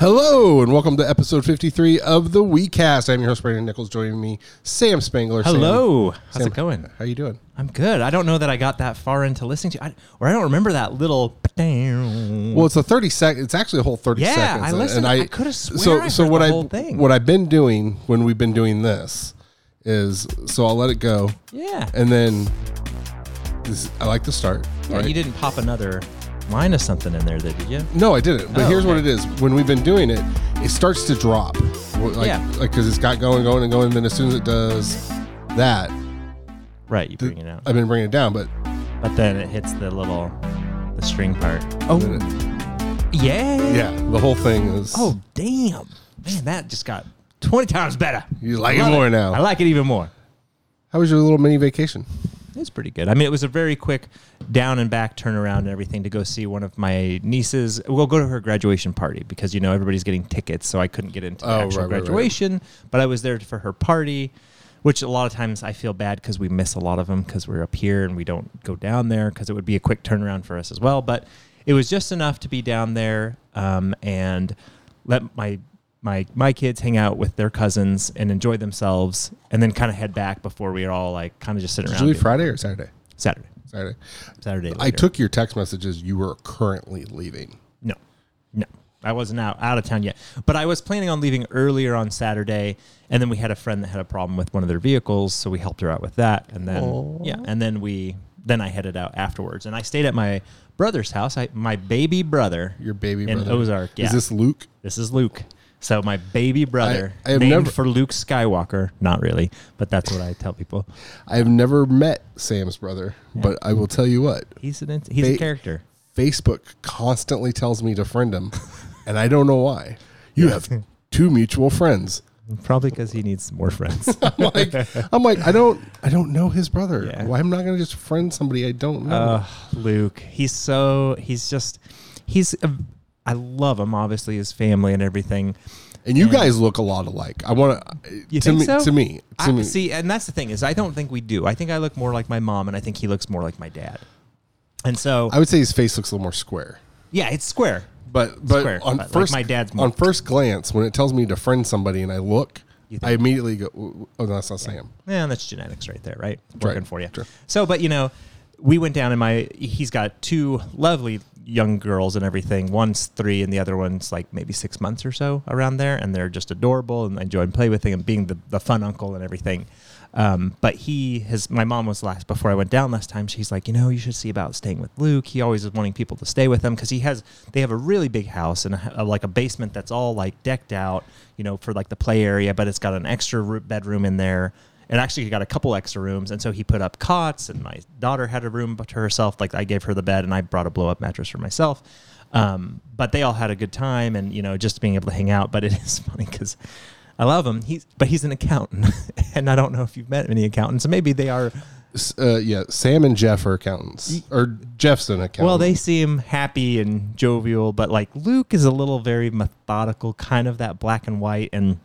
Hello and welcome to episode 53 of the WeCast. I'm your host Brandon Nichols. Joining me, Sam Spangler. Sam- Hello. How's Sam, it going? How are you doing? I'm good. I don't know that I got that far into listening to, I, or I don't remember that little. Well, it's a 30 sec. It's actually a whole 30 Yeah, seconds. I listened- and I coulda swear So, I so what the I whole thing. what I've been doing when we've been doing this is so I'll let it go, yeah. and then this, I like to start. yeah. right? You didn't pop another of something in there, did you? No, I didn't. But Oh, here's what it is: when we've been doing it, it starts to drop. Like, Yeah. like because it's got going, going, and going. And then as soon as it does that, Right. You th- bring it out. I've been bringing it down. But But then it hits the little, the string part. Oh. it- Yeah. yeah, the whole thing is. Oh, damn. Man, that just got 20 times better. you like it more now. I like it even more. How was your little mini vacation? It's pretty good. I mean, it was a very quick down and back turnaround and everything to go see one of my nieces. We'll go to her graduation party because you know everybody's getting tickets, so I couldn't get into the Oh, actual right, right, right. graduation. But I was there for her party, which a lot of times I feel bad because we miss a lot of them because we're up here and we don't go down there because it would be a quick turnaround for us as well. But it was just enough to be down there um, and let my my my kids hang out with their cousins and enjoy themselves, and then kind of head back before we were all like kind of just sitting Did around. leave Friday or Saturday? Saturday. Saturday. Saturday. I took your text messages. You were currently leaving. no, no. I wasn't out out of town yet, but I was planning on leaving earlier on Saturday, and then we had a friend that had a problem with one of their vehicles, so we helped her out with that, and then Aw. yeah, and then we then I headed out afterwards, and I stayed at my brother's house. I my baby brother Your baby in brother. Ozark. Yeah, Is this Luke? this is Luke. So my baby brother, I have named never- for Luke Skywalker. Not really, but that's what I tell people. I have never met Sam's brother, but I will tell you what. He's an he's a character. Facebook constantly tells me to friend him, and I don't know why. You have two mutual friends. Probably because he needs more friends. I'm like, I'm like, I don't, I don't know his brother. Yeah. Why am I not going to just friend somebody I don't know? Uh, Luke, he's so he's just he's a, I love him obviously his family and everything. and you and- guys look a lot alike. I want to. To think me, so? To me, to I, me. see, and that's the thing is I don't think we do. I think I look more like my mom, and I think he looks more like my dad. And so I would say his face looks a little more square. yeah, it's square. But but Square, on but like first my dad's more- on first glance, when it tells me to friend somebody and I look, I immediately go, "Oh, that's not Sam." Yeah, that's genetics right there, right? Working Right, for you. sure. So, but you know, we went down and my he's got two lovely young girls and everything. One's three and the other one's like maybe six months or so around there, and they're just adorable and I enjoy and play with them and being the, the fun uncle and everything. Um, but he has my mom was last before I went down last time. She's like, you know, you should see about staying with Luke. He always is wanting people to stay with him because he has they have a really big house and a, like a basement that's all like decked out, you know, for like the play area, but it's got an extra bedroom in there and actually he got a couple extra rooms and so he put up cots and my daughter had a room to herself. Like i gave her the bed and i brought a blow up mattress for myself. Um, but they all had a good time and you know just being able to hang out. But it is funny because i love him. He's but he's an accountant and i don't know if you've met any accountants. Maybe they are. Uh, yeah, Sam and Jeff are accountants, or Jeff's an accountant. well they seem happy and jovial but like luke is a little very methodical kind of that black and white and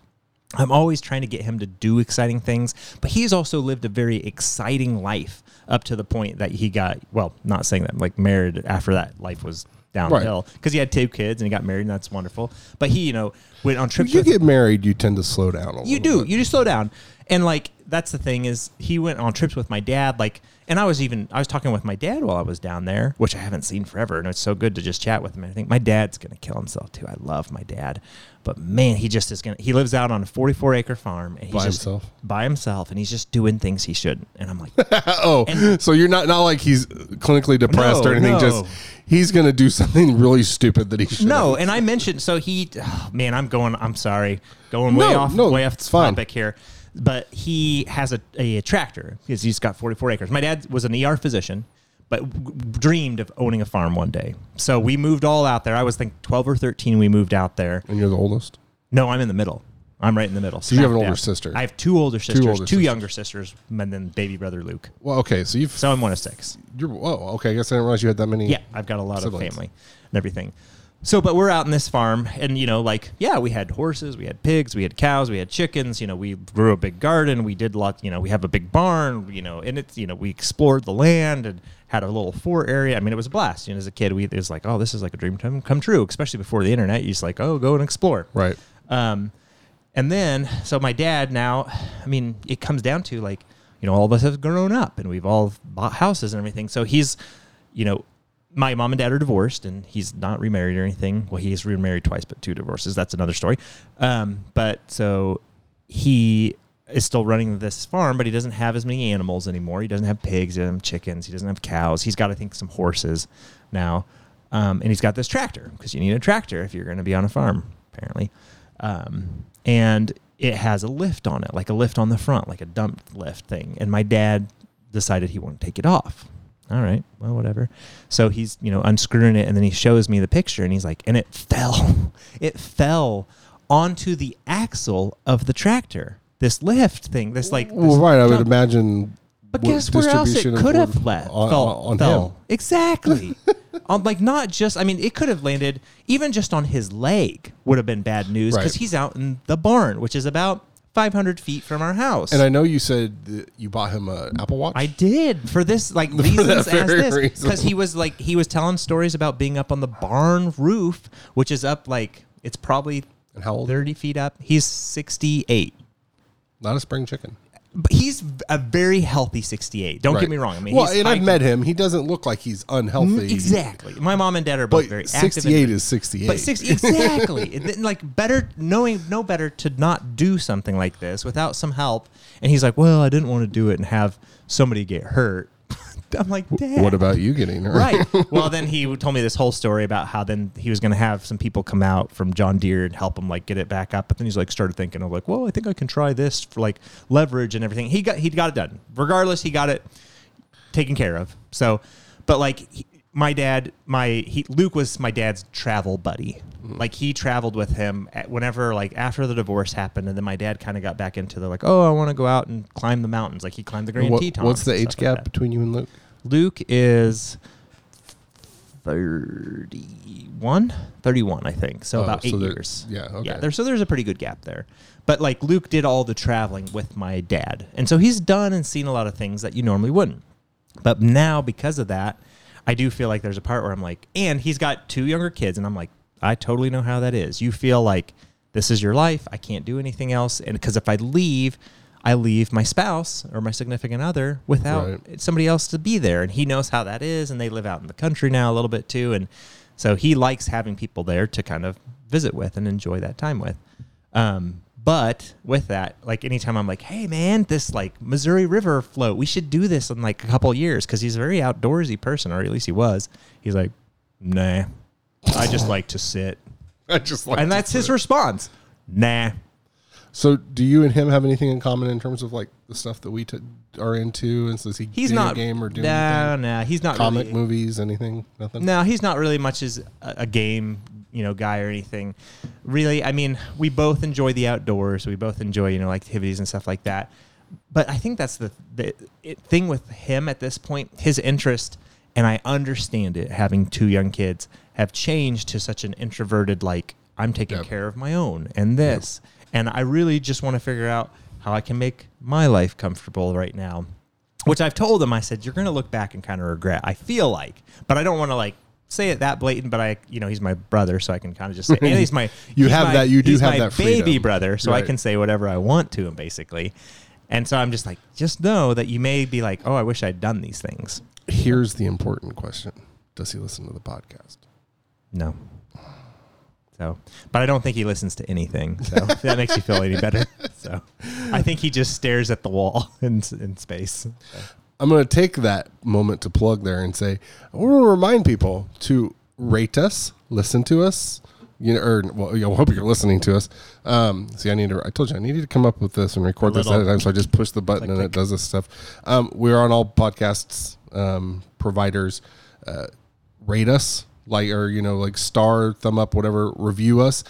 I'm always trying to get him to do exciting things, but he's also lived a very exciting life up to the point that he got well, not saying that like married after that life was downhill because he had two kids and he got married and that's wonderful. But he, you know, went on When trips you with get married, you tend to slow down a little. you do. bit. You just slow down. And like that's the thing is he went on trips with my dad like and I was even I was talking with my dad while I was down there, which I haven't seen forever and it's so good to just chat with him. And I think my dad's going to kill himself too. I love my dad. But man, he just is going to he lives out on a 44 acre farm and he's By just himself? by himself and he's just doing things he shouldn't. And I'm like oh, And- so you're not not like he's clinically depressed No, or anything. no. Just he's gonna do something really stupid that he should. No, and I mentioned so he, oh, man, I'm going. I'm sorry, going way No, off, no, way off it's fine. topic here. But he has a, a, tractor because he's got 44 acres. My dad was an ER physician, but w- dreamed of owning a farm one day. So we moved all out there. I was think 12 or 13. We moved out there. And you're the oldest. No, I'm in the middle. I'm right in the middle. So you have an older dab. sister. I have two older sisters, two, older sisters. younger sisters, and then baby brother Luke. Well, okay, so you've So I'm one of six. you're whoa. Okay, I guess I didn't realize you had that many. Yeah, I've got a lot Siblings. of family and everything. So, but we're out in this farm, and you know, like, yeah, we had horses, we had pigs, we had cows, we had chickens. You know, we grew a big garden. We did lots. You know, we have a big barn. You know, and it's you know, we explored the land and had a little fort area. I mean, it was a blast. You know, as a kid, we it was like, oh, this is like a dream come come true. Especially before the internet, you just like, oh, go and explore. Right. Um, and then, so my dad now, I mean, it comes down to like, you know, all of us have grown up and we've all bought houses and everything. So he's, you know, my mom and dad are divorced and he's not remarried or anything. Well, he's remarried twice, but two divorces. That's another story. Um, but so he is still running this farm, but he doesn't have as many animals anymore. He doesn't have pigs, have chickens, he doesn't have cows. He's got, I think, some horses now. Um, and he's got this tractor because you need a tractor if you're going to be on a farm, apparently. Um, and it has a lift on it, like a lift on the front, like a dump lift thing. And my dad decided he wanted to take it off. All right, well, whatever. So he's, you know, unscrewing it and then he shows me the picture and he's like, and it fell. It fell onto the axle of the tractor. This lift thing, this like. Well, this right. I would imagine. but guess where else it could have left? on, fell, on fell. him. Exactly. on like not just. I mean, it could have landed even just on his leg would have been bad news because Right. he's out in the barn, which is about 500 feet from our house. And I know you said that you bought him an Apple Watch. I did for this like reasons as this because he was like he was telling stories about being up on the barn roof, which is up like it's probably and how old? 30 feet up. He's 68. Not a spring chicken. But he's a very healthy 68. Don't Right. get me wrong. I mean, well, he's and I've hiking- met him. He doesn't look like he's unhealthy. Mm, exactly. My mom and dad are both But very active. and- 68 is 68. But six exactly. And then, like better knowing no better to not do something like this without some help. And he's like, "Well, I didn't want to do it and have somebody get hurt." I'm like, "Dad." What about you getting hurt? Right. Well, then he told me this whole story about how then he was going to have some people come out from John Deere and help him like get it back up. But then he's like started thinking of like, well, I think I can try this for like leverage and everything. He got he got it done. Regardless, he got it taken care of. So, but like he, my dad, my he, Luke was my dad's travel buddy. Mm. Like he traveled with him at, whenever like after the divorce happened, and then my dad kind of got back into the like, oh, I want to go out and climb the mountains. Like he climbed the Grand What- Tetons. what's the age stuff like gap between you and Luke? Luke is 31, 31, I think. So Oh, about eight there- years. yeah, okay. Yeah, there's, so there's a pretty good gap there. But like Luke did all the traveling with my dad. And so he's done and seen a lot of things that you normally wouldn't. But now, because of that, I do feel like there's a part where I'm like, and he's got two younger kids, and I'm like, I totally know how that is. You feel like this is your life. I can't do anything else. And because if I leave, I leave my spouse or my significant other without Right. somebody else to be there. And he knows how that is. And they live out in the country now a little bit too. And so he likes having people there to kind of visit with and enjoy that time with. Um, but with that, like anytime I'm like, hey man, this like Missouri River float, we should do this in like a couple years because he's a very outdoorsy person, or at least he was. He's like, nah, I just like to sit, I just like and to that's his put response. Nah, So, do you and him have anything in common in terms of like the stuff that we t- are into? And so is he he's video not game or doing no, anything? no, he's not comic really, movies, anything? Nothing. No, he's not really much as a, a game, you know, guy or anything. Really, I mean, we both enjoy the outdoors. We both enjoy, you know, activities and stuff like that. But I think that's the the it, thing with him at this point. His interest, and I understand it, having two young kids, have changed to such an introverted, like I'm taking Yep. care of my own and this, and I really just want to figure out how I can make my life comfortable right now which I've told him. I said you're going to look back and kind of regret. I feel like, but I don't want to like say it that blatant. But I, you know, he's my brother, so I can kind of just say, and he's my. You he's have my- that- you do have that baby brother, so I can say whatever I want to him, basically. And so I'm just like, just know that you may be like, oh, I wish I'd done these things. Here's the important question: Does he listen to the podcast? No. So, but I don't think he listens to anything. So that makes you feel any better. So, I think he just stares at the wall in, in space. I'm going to take that moment to plug there and say I want to remind people to rate us, listen to us. You know, or well, I hope you're listening to us. Um, see, I need to. I told you I needed to come up with this and record this at a time, so I just push the button Click, and it click. does this stuff. Um, we're on all podcasts um, providers. Uh, rate us, like or you know, like star, thumb up, whatever. Review us.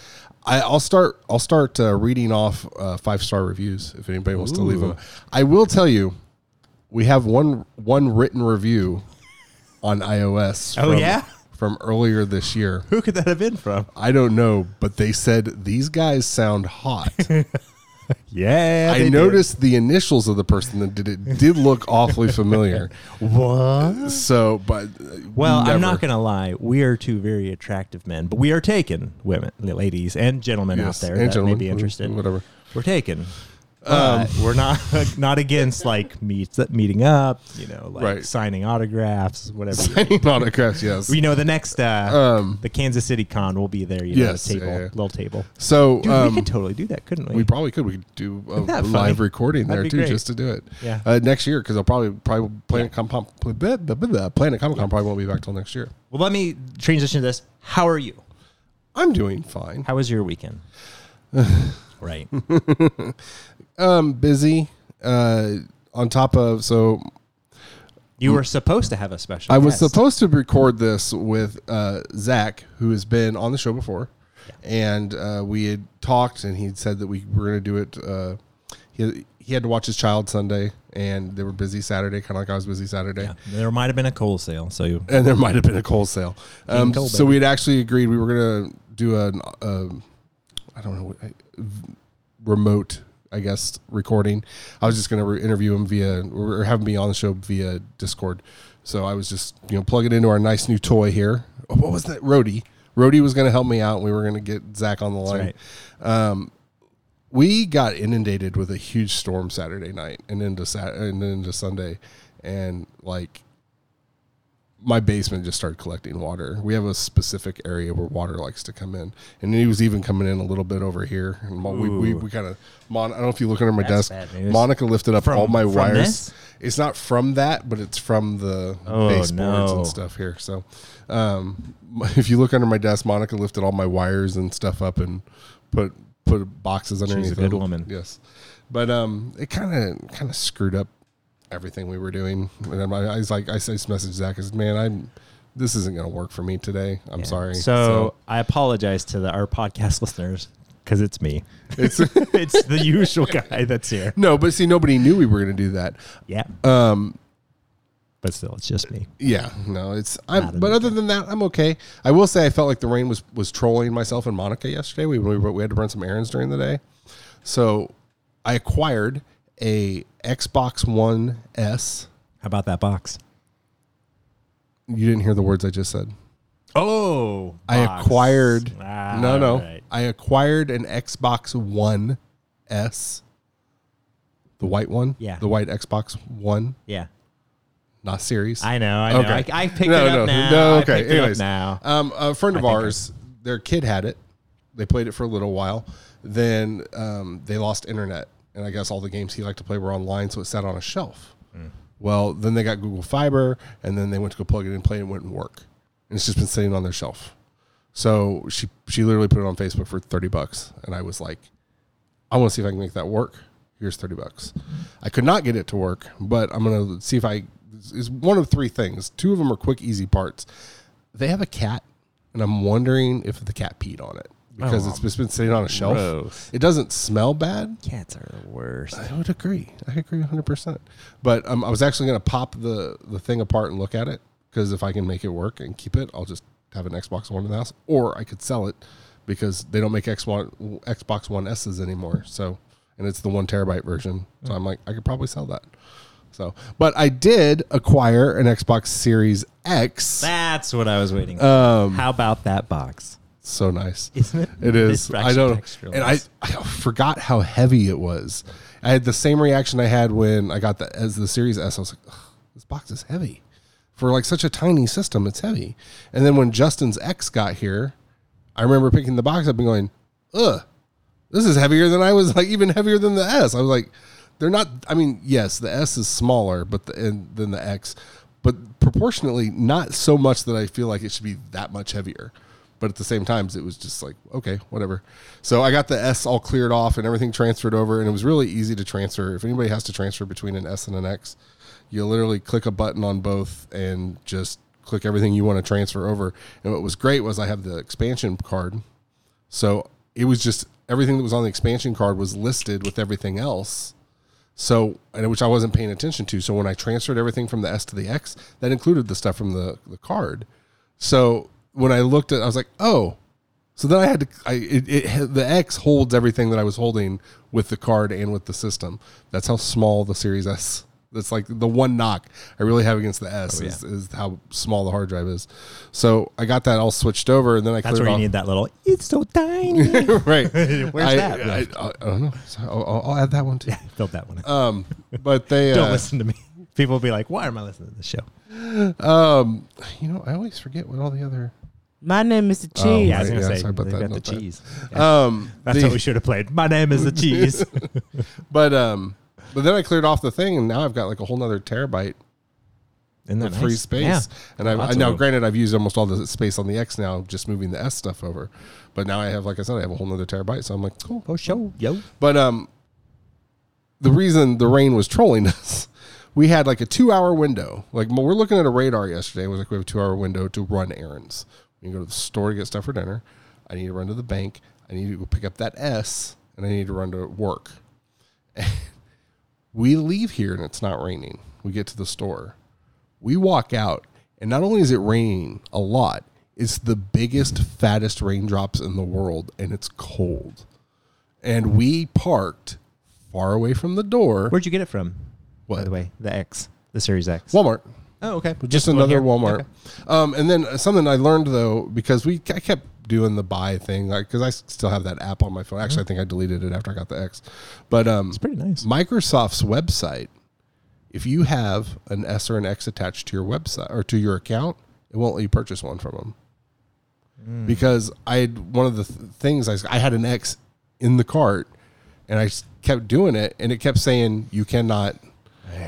I, I'll start. I'll start uh, reading off uh, five star reviews if anybody wants to leave them. I will tell you, we have one one written review on iOS. Oh, from- yeah? from earlier this year. Who could that have been from? I don't know, but they said these guys sound hot. Yeah, I noticed the initials of the person that did it did look awfully familiar. What? So, but uh, Well, I'm not going to lie. We are two very attractive men, but we are taken, women, ladies, and gentlemen Yes, out there that gentlemen, may be interested. whatever. We're taken. But we're not not against like meets meeting up, you know, like Right. signing autographs, whatever. Signing autographs, yes. you know, the next uh, Um, the Kansas City Con will be there. You know, Yes, a table, yeah, yeah. little table. So Dude, um, we could totally do that, couldn't we? we probably could. We could do a live funny? recording That'd there too, great. just to do it. Yeah. Uh, next year because I'll probably probably Planet Com Com- Planet Comic Con probably won't be back till next year. well, let me transition to this. How are you? I'm doing fine. How was your weekend? right. Um, busy. Uh, on top of so You were supposed to have a special. I was guest. supposed to record this with uh, Zach, who has been on the show before, and uh, we had talked, and he said that we were going to do it. Uh, he he had to watch his child Sunday, and they were busy Saturday, kind of like I was busy Saturday. Yeah, there might have been a coal sale, so you and there might have been a coal sale. Um, so we had actually agreed we were going to do an, uh, I don't know, remote, I guess, recording. I was just going to re- interview him via, or have him be on the show via Discord. So I was just, you know, plugging into our nice new toy here. Oh, what was that? Rody. Rody was going to help me out. And we were going to get Zach on the line. right. Um, we got inundated with a huge storm Saturday night and into Sat and into Sunday, and like my basement just started collecting water. We have a specific area where water likes to come in, and he was even coming in a little bit over here. And we we, Ooh. we kind of Mon- I don't know if you look under my That's desk. Monica lifted up From- all my wires. this? It's not from that, but it's from the Oh, baseboards no. and stuff here. So, um, if you look under my desk, Monica lifted all my wires and stuff up and put put boxes underneath. good them. woman. Yes, but um, it kind of kind of screwed up everything we were doing. And I'm- I, I was like, I said, this message Zach, I said, man, I'm this isn't going to work for me today. I'm Yeah. sorry. So, I apologize to the, our podcast listeners because it's me. it's it's the usual guy that's here. no, but see, nobody knew we were going to do that. Yeah, Um, but still, it's just me. Yeah, no, it's. I'm, but big other than that, I'm okay. I will say I felt like the rain was was trolling myself and Monica yesterday. We we, we had to run some errands during the day, so I acquired a Xbox One S. How about that box? You didn't hear the words I just said. Oh, I box. acquired. Ah, no, no, right. I acquired an Xbox One S. The white one, Yeah. the white Xbox One, Yeah, not series. I know. I know. Okay. I, I picked No, it up no, now. no, okay. picked it up Anyways. now. Um, a friend of I- ours, their kid had it. They played it for a little while. Then um, they lost internet, and I guess all the games he liked to play were online, so it sat on a shelf. Hmm. Well, then they got Google Fiber, and then they went to go plug it in, play it, and it wouldn't work, and it's just been sitting on their shelf. So she she literally put it on Facebook for thirty bucks, and I was like, I want to see if I can make that work. Here's thirty bucks. I could not get it to work, but I'm gonna see if I. Is one of three things. Two of them are quick, easy parts. They have a cat, and I'm wondering if the cat peed on it because Oh, it's just been sitting on a shelf. gross. It doesn't smell bad. Cats are the worst. I would agree. I agree 100%. But um, I was actually going to pop the, the thing apart and look at it because if I can make it work and keep it, I'll just have an Xbox One in the house. Or I could sell it because they don't make Xbox, Xbox One S's anymore. So, and it's the one terabyte version. So I'm like, I could probably sell that. So, but I did acquire an Xbox Series X. That's what I was waiting. for. Um, How about that box? So nice. Isn't it? It is. I don't. And I. I forgot how heavy it was. I had the same reaction I had when I got the as the Series S. I was like, this box is heavy for like such a tiny system. It's heavy. And then when Justin's X got here, I remember picking the box up and going, ugh, this is heavier than I was like even heavier than the S. I was like, they're not. I mean, yes, the S is smaller, but the and, than the X, but proportionately not so much that I feel like it should be that much heavier. But at the same times, it was just like okay, whatever. So I got the S all cleared off and everything transferred over, and it was really easy to transfer. If anybody has to transfer between an S and an X, you literally click a button on both and just click everything you want to transfer over. And what was great was I have the expansion card, so it was just everything that was on the expansion card was listed with everything else. So, and which I wasn't paying attention to. So when I transferred everything from the S to the X, that included the stuff from the, the card. So when I looked at, I was like, oh. So then I had to. I it, it the X holds everything that I was holding with the card and with the system. That's how small the Series S. That's like the one knock I really have against the S Oh, yeah. is, is how small the hard drive is. So I got that all switched over, and then I That's where you off. need that little. It's so tiny. right. Where's I, that? I, I, I don't know. So I'll, I'll- I'll add that one too. Yeah, Build that one. Um, but they Don't uh, listen to me. People will be like, "Why am I listening to this show?" um, you know, I always forget what all the other. My name is the Oh, cheese. Yeah, I was right, gonna yeah, say sorry about that, got the that. cheese. Um, That's the- what we should have played. My name is the cheese. But um, but then I cleared off the thing, and now I've got like a whole nother terabyte Isn't that free space. Yeah. And I, Lots I now, granted, I've used almost all the space on the X now, just moving the S stuff over. But now I have, like I said, I have a whole nother terabyte. So I'm like, cool. Oh, show yo. But um, the reason the rain was trolling us, we had like a two hour window. Like we're looking at a radar yesterday. It was like we have a two hour window to run errands. Can go to the store to get stuff for dinner. I need to run to the bank. I need to go pick up that S, and I need to run to work. we leave here and it's not raining. We get to the store. We walk out, and not only is it raining a lot, it's the biggest, fattest raindrops in the world, and it's cold. And we parked far away from the door. Where'd you get it from? By the way, the X, the Series X. Walmart. Oh, okay. Just one another? Walmart. Okay. Um, and then something I learned though, because we I kept doing the buy thing, like because I still have that app on my phone. Actually, I think I deleted it after I got the X. But um, It's pretty nice. Microsoft's website, if you have an S or an X attached to your website or to your account, it won't let you purchase one from them. Hmm. Because I had one of the th- things I, I had an X in the cart and I kept doing it and it kept saying you cannot,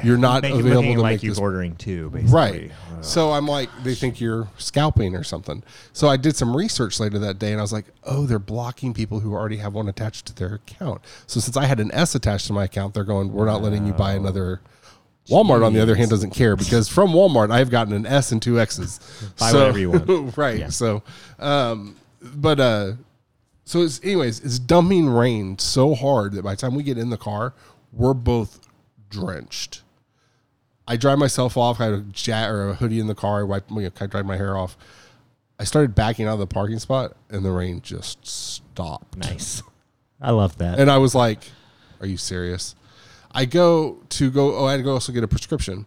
you're not Make available to like make you're this ordering too, basically. Right. So I'm like, they think you're scalping or something. So I did some research later that day and I was like, oh, they're blocking people who already have one attached to their account. So since I had an S attached to my account, they're going, we're not letting you buy another. Walmart, on the other hand, doesn't care because from Walmart, I've gotten an S and two X's. Buy whatever you want. right. Yeah. So, um, but, uh, so it's, anyways, it's dumping rain so hard that by the time we get in the car, we're both drenched. I dried myself off. I had a jet or a hoodie in the car. I wiped, you know, I dried my hair off. I started backing out of the parking spot, and the rain just stopped. Nice. I love that. And I was like, "Are you serious?" I go to go. Oh, I had to go also get a prescription.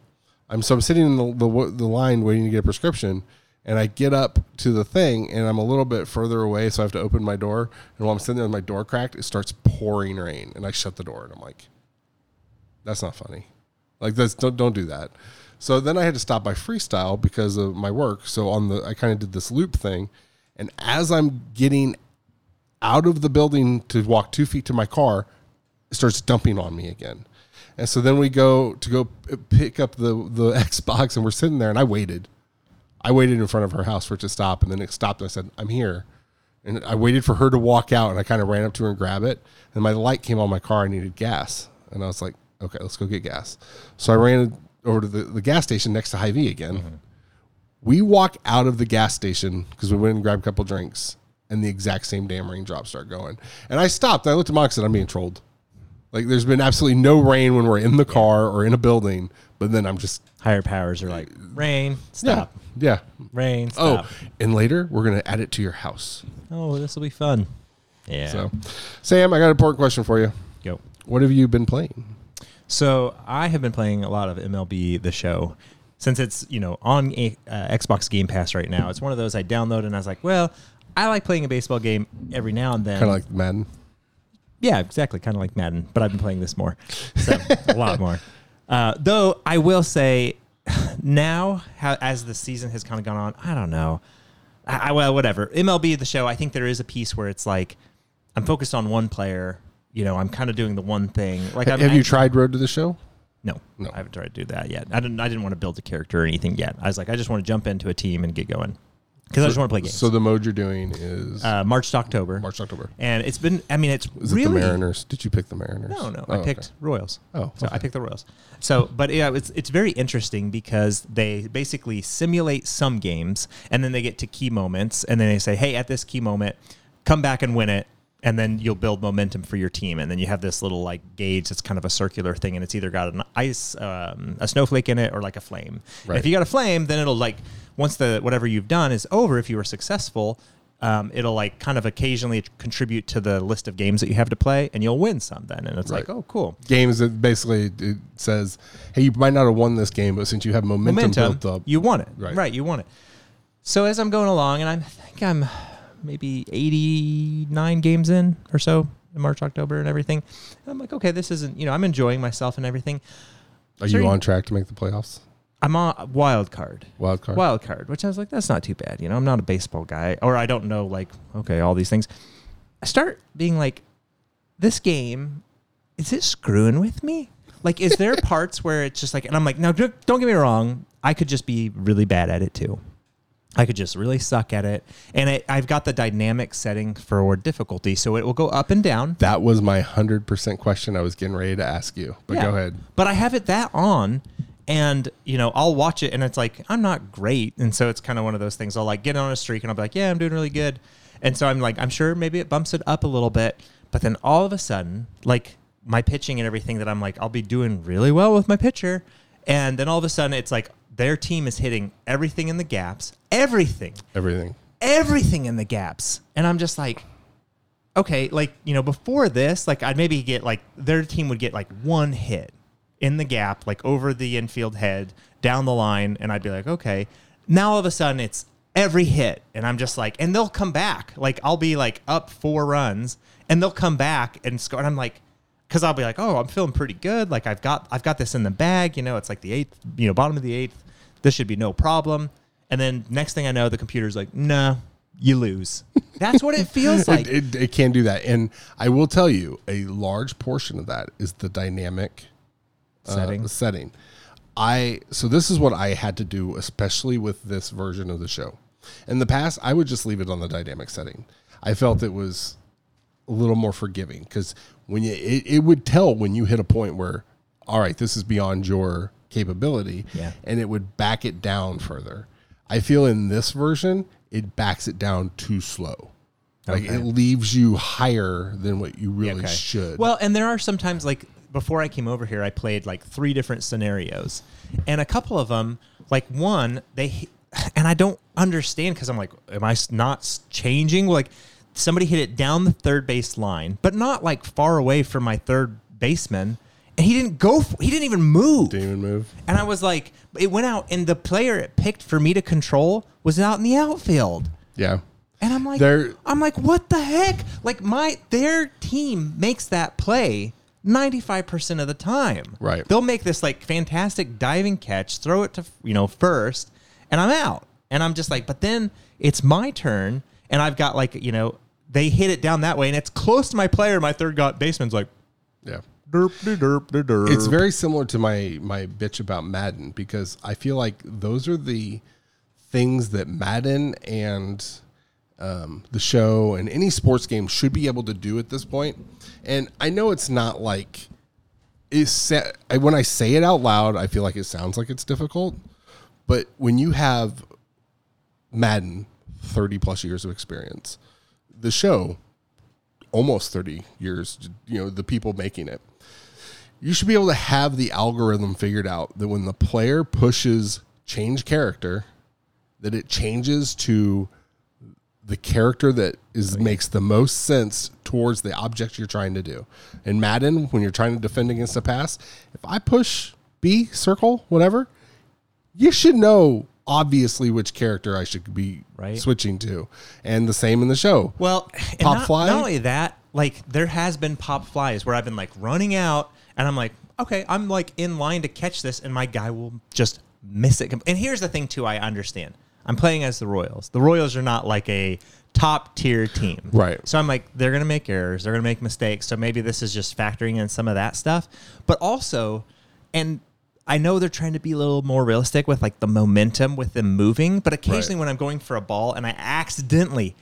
I'm so I'm sitting in the, the the line waiting to get a prescription, and I get up to the thing, and I'm a little bit further away, so I have to open my door. And while I'm sitting there with my door cracked, it starts pouring rain, and I shut the door, and I'm like, "That's not funny. Like that's don't don't do that." So then I had to stop by freestyle because of my work. So on the I kind of did this loop thing, and as I'm getting out of the building to walk two feet to my car, it starts dumping on me again. And so then we go to go pick up the the Xbox, and we're sitting there, and I waited. I waited in front of her house for it to stop, and then it stopped. And I said, "I'm here," and I waited for her to walk out, and I kind of ran up to her and grab it. And my light came on my car. I needed gas, and I was like, "Okay, let's go get gas." So I ran over to the, the gas station next to Hy-Vee again. Mm-hmm. We walk out of the gas station because we went and grabbed a couple drinks, and the exact same damn raindrops start going. And I stopped. And I looked at Monica and said, "I'm being trolled." Like there's been absolutely no rain when we're in the car or in a building, but then I'm just Higher powers are like, rain, stop. yeah. Rain, oh, stop. Oh, and later we're gonna add it to your house. Oh, this will be fun. Yeah. So, Sam, I got an important question for you. Go. What have you been playing? So I have been playing a lot of MLB The Show since it's you know on a, uh, Xbox Game Pass right now. It's one of those I downloaded and I was like, well, I like playing a baseball game every now and then. Kind of like Madden. yeah, exactly, kind of like Madden, but I've been playing this more, so a lot more. Uh, though I will say, now how, as the season has kind of gone on, I don't know. I, I- well, whatever. MLB The Show. I think there is a piece where it's like I'm focused on one player. You know, I'm kind of doing the one thing. Like, I'm, have you I- tried Road to the Show? no, No. I haven't tried to do that yet. I didn't. I didn't want to build a character or anything yet. I was like, I just want to jump into a team and get going because I just want to play games. So the mode you're doing is uh, March to October, March to October. and it's been. I mean, it's Is it really the Mariners? Did you pick the Mariners? no, no. Oh, I okay. picked Royals. Oh, so I picked the Royals. So, but yeah, it's it's very interesting because they basically simulate some games, and then they get to key moments, and then they say, "Hey, at this key moment, come back and win it." And then you'll build momentum for your team, and then you have this little like gauge that's kind of a circular thing, and it's either got an ice, um, a snowflake in it, or like a flame. Right. if you got a flame, then it'll like once the whatever you've done is over, if you were successful. Um, it'll like kind of occasionally contribute to the list of games that you have to play, and you'll win some then. And it's like, oh, cool. Games that basically it says, "Hey, you might not have won this game, but since you have momentum, momentum, built up, you won it. Right. Right. you won it. So as I'm going along, and I'm, I think I'm maybe 89 games in or so in March, October, and everything. And I'm like, okay, this isn't, you know, I'm enjoying myself and everything. are Sure, you on track to make the playoffs? I'm on wild card. Wild card. Wild card, which I was like, that's not too bad. You know, I'm not a baseball guy, or I don't know, like, okay, all these things. I start being like, this game, is it screwing with me? Like, is there parts where it's just like, and I'm like, now, don't get me wrong, I could just be really bad at it too. I could just really suck at it. And it, I've got the dynamic setting for difficulty, so it will go up and down. That was my hundred percent question I was getting ready to ask you. But Yeah. go ahead. But I have it that on, and you know, I'll watch it, and it's like I'm not great, and so it's kind of one of those things. I'll like get on a streak, and I'll be like, yeah, I'm doing really good, and so I'm like, I'm sure maybe it bumps it up a little bit, but then all of a sudden, like my pitching and everything, that I'm like, I'll be doing really well with my pitcher, and then all of a sudden, it's like their team is hitting everything in the gaps, everything, Everything. everything in the gaps. And I'm just like, okay, like, you know, before this, like I'd maybe get like their team would get like one hit in the gap, like over the infield head, down the line, and I'd be like, okay. Now all of a sudden it's every hit. And I'm just like, and they'll come back. Like I'll be like up four runs and they'll come back and score. And I'm like, because I'll be like, oh, I'm feeling pretty good. Like I've got I've got this in the bag. You know, it's like the eighth, you know, bottom of the eighth. This should be no problem. And then next thing I know, the computer's like, nah, you lose. That's what it feels like. it, it, it can do that. And I will tell you, a large portion of that is the dynamic uh, Setting. setting. I so this is what I had to do, especially with this version of the show. In the past, I would just leave it on the dynamic setting. I felt it was a little more forgiving because when you it, it would tell when you hit a point where, all right, this is beyond your capability, Yeah. and it would back it down further. I feel in this version, it backs it down too slow. Like Okay. it leaves you higher than what you really Okay. should. Well, and there are sometimes like before I came over here, I played like three different scenarios, and a couple of them, like one, they, and I don't understand because I'm like, am i not changing? Like somebody hit it down the third base line, but not like far away from my third baseman, and he didn't go. f he didn't even move. didn't even move. And I was like, it went out, and the player it picked for me to control was out in the outfield. Yeah. And I'm like, They're- I'm like, what the heck? Like my their team makes that play 95% of the time. Right. They'll make this like fantastic diving catch, throw it to you know first, and I'm out. And I'm just like, but then it's my turn, and I've got like you know they hit it down that way, and it's close to my player. My third got baseman's like, Yeah. derp, de, derp, de, derp. It's very similar to my my bitch about Madden because I feel like those are the things that Madden and um, the show and any sports game should be able to do at this point. And I know it's not like it's sa- I- when I say it out loud, I feel like it sounds like it's difficult. But when you have Madden, thirty plus years of experience, the show almost 30 years you know the people making it you should be able to have the algorithm figured out that when the player pushes change character that it changes to the character that is makes the most sense towards the object you're trying to do. In Madden, when you're trying to defend against a pass, if I push B circle whatever, you should know obviously which character I should be Right. switching to. And the same in the show. Well, Pop not, fly? Not only that, like there has been pop flies where I've been like running out, and I'm like, okay, I'm like in line to catch this, and my guy will just miss it. And here's the thing, too. I understand. I'm playing as the Royals. The Royals are not like a top tier team, Right. So I'm like, they're gonna make errors, they're gonna make mistakes. So maybe this is just factoring in some of that stuff, but also, and. I know they're trying to be a little more realistic with like the momentum with them moving, but occasionally when I'm going for a ball and I accidentally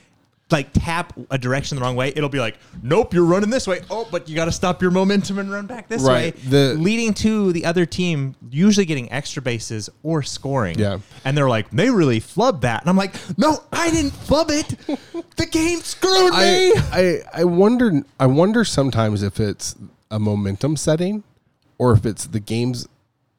like tap a direction the wrong way, it'll be like, nope, you're running this way. Oh, but you got to stop your momentum and run back this Right. way, The- leading to the other team usually getting extra bases or scoring. Yeah. and they're like, they really flubbed that, and I'm like, no, I didn't flub it. the game screwed me. I, I I wonder I wonder sometimes if it's a momentum setting or if it's the game's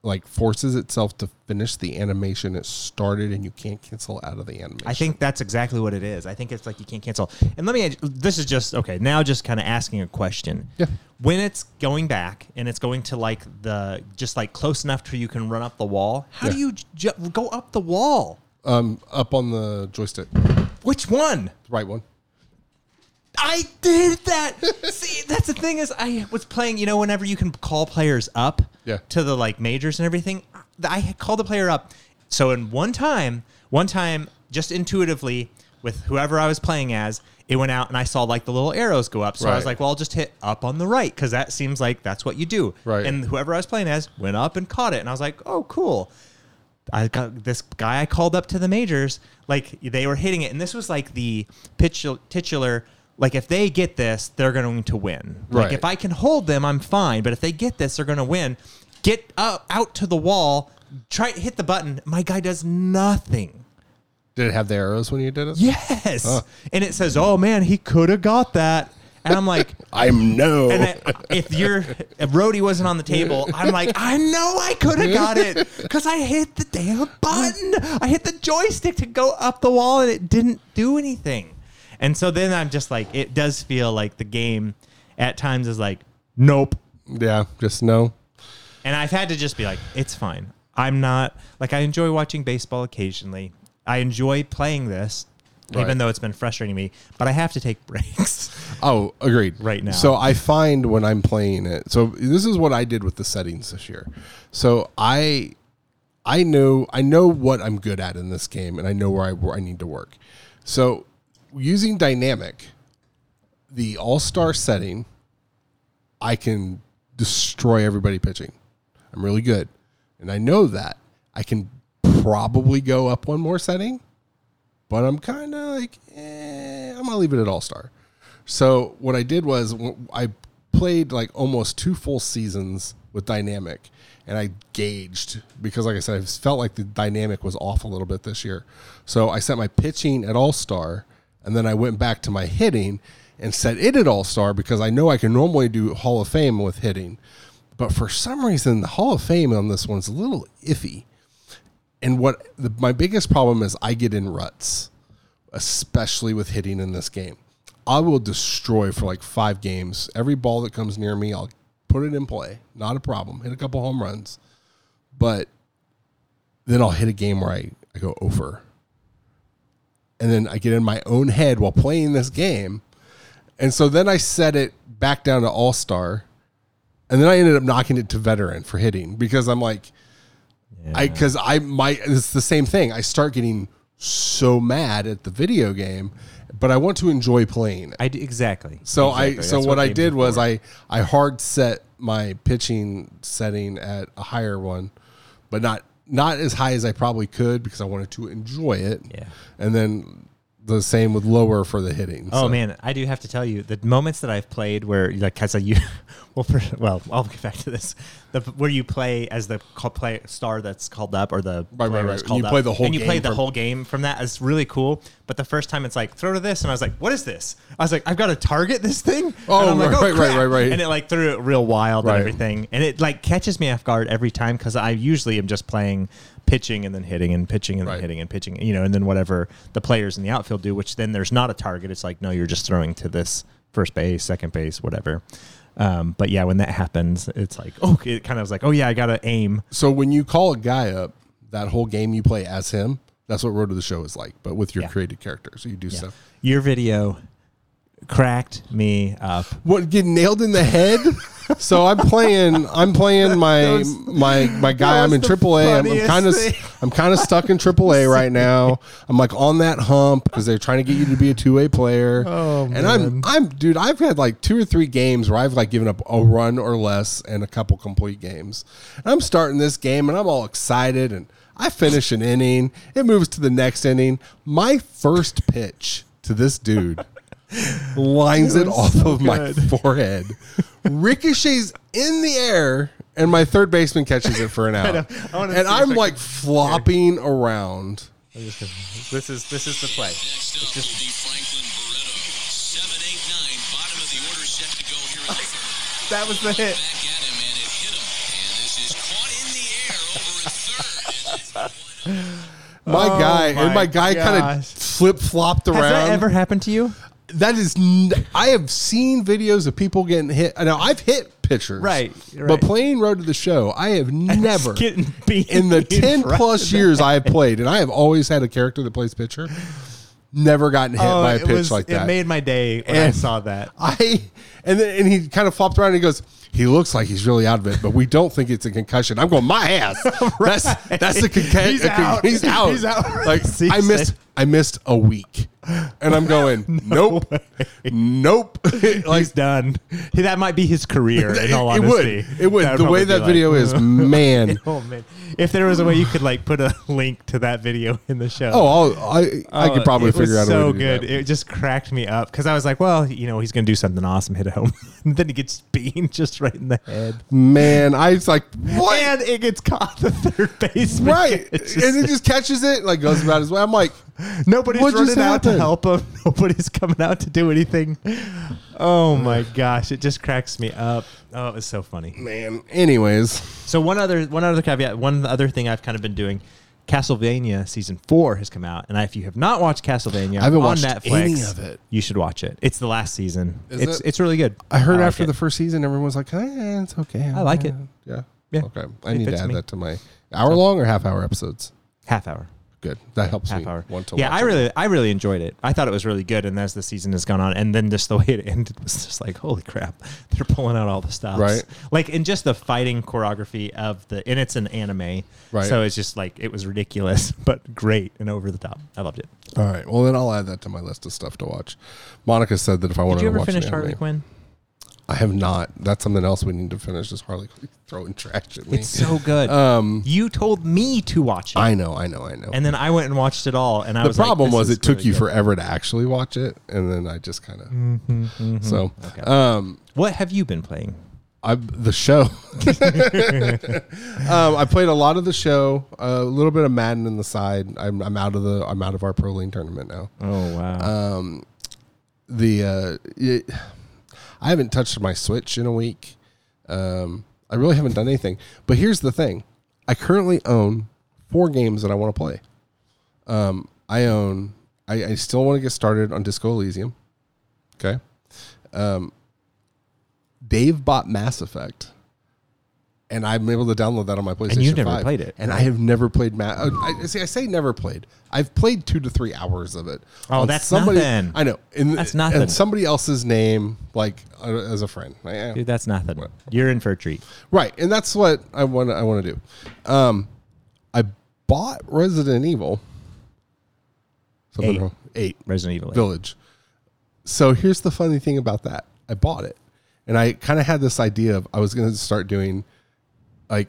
like forces itself to finish the animation it started and you can't cancel out of the animation. I think that's exactly what it is. I think it's like you can't cancel. And let me. This is just okay. Now, just kind of asking a question. Yeah. When it's going back and it's going to like the just like close enough to you can run up the wall. How do you ju- go up the wall? um up on the joystick, Which one? The right one. I did that. See, that's the thing is I was playing, you know, whenever you can call players up Yeah. to the like majors and everything, I had called the player up. So in one time, one time just intuitively with whoever I was playing as, it went out and I saw like the little arrows go up. So I was like, well, I'll just hit up on the right because that seems like that's what you do. Right. And whoever I was playing as went up and caught it. And I was like, oh, cool. I got this guy I called up to the majors, like they were hitting it, and this was like the titular. Like if they get this, they're going to win. Like Right. if I can hold them, I'm fine. But if they get this, they're going to win. Get up, out to the wall, try hit the button. My guy does nothing. Did it have the arrows when you did it? Yes, Huh. and it says, "Oh man, he could have got that." And I'm like, I'm no. and I, uh, if your if Rhodey wasn't on the table, I'm like, I know I could have got it because I hit the damn button. I hit the joystick to go up the wall, and it didn't do anything. And so then I'm just like, it does feel like the game at times is like, nope. yeah, just no. And I've had to just be like, it's fine. I'm not like I enjoy watching baseball occasionally. I enjoy playing this, Right. even though it's been frustrating me. But I have to take breaks. Oh, agreed. Right now. So I find when I'm playing it. So this is what I did with the settings this year. So I I know I know what I'm good at in this game and I know where I where I need to work. So using dynamic the all-star setting I can destroy everybody pitching. I'm really good. And I know that. I can probably go up one more setting, but I'm kind of like, eh, I'm going to leave it at all star. So what I did was I played like almost two full seasons with dynamic and I gauged because like I said, I felt like the dynamic was off a little bit this year. So I set my pitching at all star and then I went back to my hitting and set it at all star because I know I can normally do Hall of Fame with hitting. But for some reason, the Hall of Fame on this one's a little iffy. And what the, my biggest problem is, I get in ruts, especially with hitting in this game. I will destroy for like five games. Every ball that comes near me, I'll put it in play. Not a problem. Hit a couple home runs. But then I'll hit a game where I, I go over. And then I get in my own head while playing this game. And so then I set it back down to all star. And then I ended up knocking it to veteran for hitting because I'm like, I because I my it's the same thing. I start getting so mad at the video game, but I want to enjoy playing it. I d- exactly. So Exactly. I so That's what, I did was for. I I hard set my pitching setting at a higher one, but not not as high as I probably could because I wanted to enjoy it. Yeah. And then the same with lower for the hitting. Oh So- man, I do have to tell you the moments that I've played where like because you, well, for, well, I'll get back to this. The where you play as the call, play star that's called up or the Right, right, right. you up, play the whole and you play the from- whole game from that is really cool. But the first time it's like throw to this, and I was like, what is this? I was like, I've got to target this thing. Oh, and I'm like, right, oh, right, right, right. And it like threw it real wild Right. and everything, and it like catches me off guard every time because I usually am just playing pitching and then hitting and pitching and then Right. hitting and pitching, you know, and then whatever the players in the outfield do, which then there's not a target. It's like, no, you're just throwing to this first base, second base, whatever. Um, but yeah, when that happens, it's like, oh, it kind of was like, oh yeah, I gotta aim. So when you call a guy up, that whole game you play as him. That's what Road to the Show is like, but with your Yeah. created character. So you do stuff. Your video cracked me up. What get nailed in the head? so I'm playing. I'm playing my was- my my guy. I'm in AAA. I'm kind of. I'm kind of stuck in AAA right now. I'm like on that hump because they're trying to get you to be a two way player. Oh, and I'm. I'm dude. I've had like two or three games where I've like given up a run or less and a couple complete games. And I'm starting this game and I'm all excited and I finish an inning. It moves to the next inning. My first pitch to this dude lines it off so of good. my forehead, ricochets in the air, and my third baseman catches it for an out. and I'm like flopping here. around. This is this is the play. That was the hit. Oh my guy oh my and my guy kind of flip flopped around. Has that ever happened to you? That is n- I have seen videos of people getting hit. Now I've hit pitchers, Right, But playing Road to the Show, I have never Getting beat in the ten plus years I have played, and I have always had a character that plays pitcher. Never gotten hit Oh, by a pitch was- like that. It made my day when I saw that. I and then and he kind of flopped around and he goes, he looks like he's really out of it, but we don't think it's a concussion. I'm going, my ass. That's that's the concussion. He's out. He's out. He's out. Like I missed I missed a week. And I'm going, nope. Nope. like He's done. That might be his career. In all honesty, it would. It would. The way that like- video is, man. Oh man! If there was a way you could like put a link to that video in the show. Oh, I'll, I I Oh, could probably figure out a so to good. It just cracked me up because I was like, well, you know, he's gonna do something awesome, hit a home, and then he gets beamed just right in the head, Man, I was like, what? and it gets caught the third baseman. Right. And it just catches it, like goes about his way. I'm like, Nobody's What running out to help him. Nobody's coming out to do anything. Oh my gosh, it just cracks me up. Oh, it was so funny. man. Anyways, So one other one other caveat, one other thing I've kind of been doing. Castlevania season four has come out, and if you have not watched Castlevania I haven't on watched Netflix, any of it. You should watch it. It's the last season. Is it's it? it's really good. I heard like after it. the first season, everyone was like, eh, it's okay. I like it. Yeah. Yeah. Okay. I It need to fits add me. that to my hour long or half hour episodes. half hour. Good. That helps half me hour. want to yeah, watch I it. really, I really enjoyed it. I thought it was really good, and as the season has gone on, and then just the way it ended was just like, holy crap, they're pulling out all the stops, Right. Like, and just the fighting choreography of the, and it's an anime, Right. So it's just like it was ridiculous, but great and over the top. I loved it. All right. Well, then I'll add that to my list of stuff to watch. Monica said that if I want to. Did you ever finish an Harley Quinn? I have not. That's something else we need to finish. Is Harley throwing trash at me? It's so good. um, you told me to watch it, I know. I know. I know. and then I went and watched it all, and I the was like, problem this was it took really you good. forever to actually watch it, and then I just kind of. So, Mm-hmm, Okay. um, What have you been playing? I the show. um, I played a lot of the show, a little bit of Madden in the side. I'm, I'm out of the I'm out of our pro league tournament now. Oh wow. Um, the uh, it, I haven't touched my Switch in a week. Um, I really haven't done anything. But here's the thing: I currently own four games that I want to play. Um, I own. I, I still want to get started on Disco Elysium. Okay. Um, Dave bought Mass Effect, and I'm able to download that on my PlayStation. And you've never 5. played it, and I have never played Mass. I see. I say never played. I've played two to three hours of it. Oh, that's nothing. I know. In, That's nothing. And somebody else's name, like uh, as a friend. I- I- Dude, that's nothing. You're in for a treat. Right, and that's what I want. I want to do. Um, I bought Resident Evil. Something Eight. wrong. Eight Resident Evil. eight. Village. So here's the funny thing about that. I bought it, and I kind of had this idea of I was going to start doing like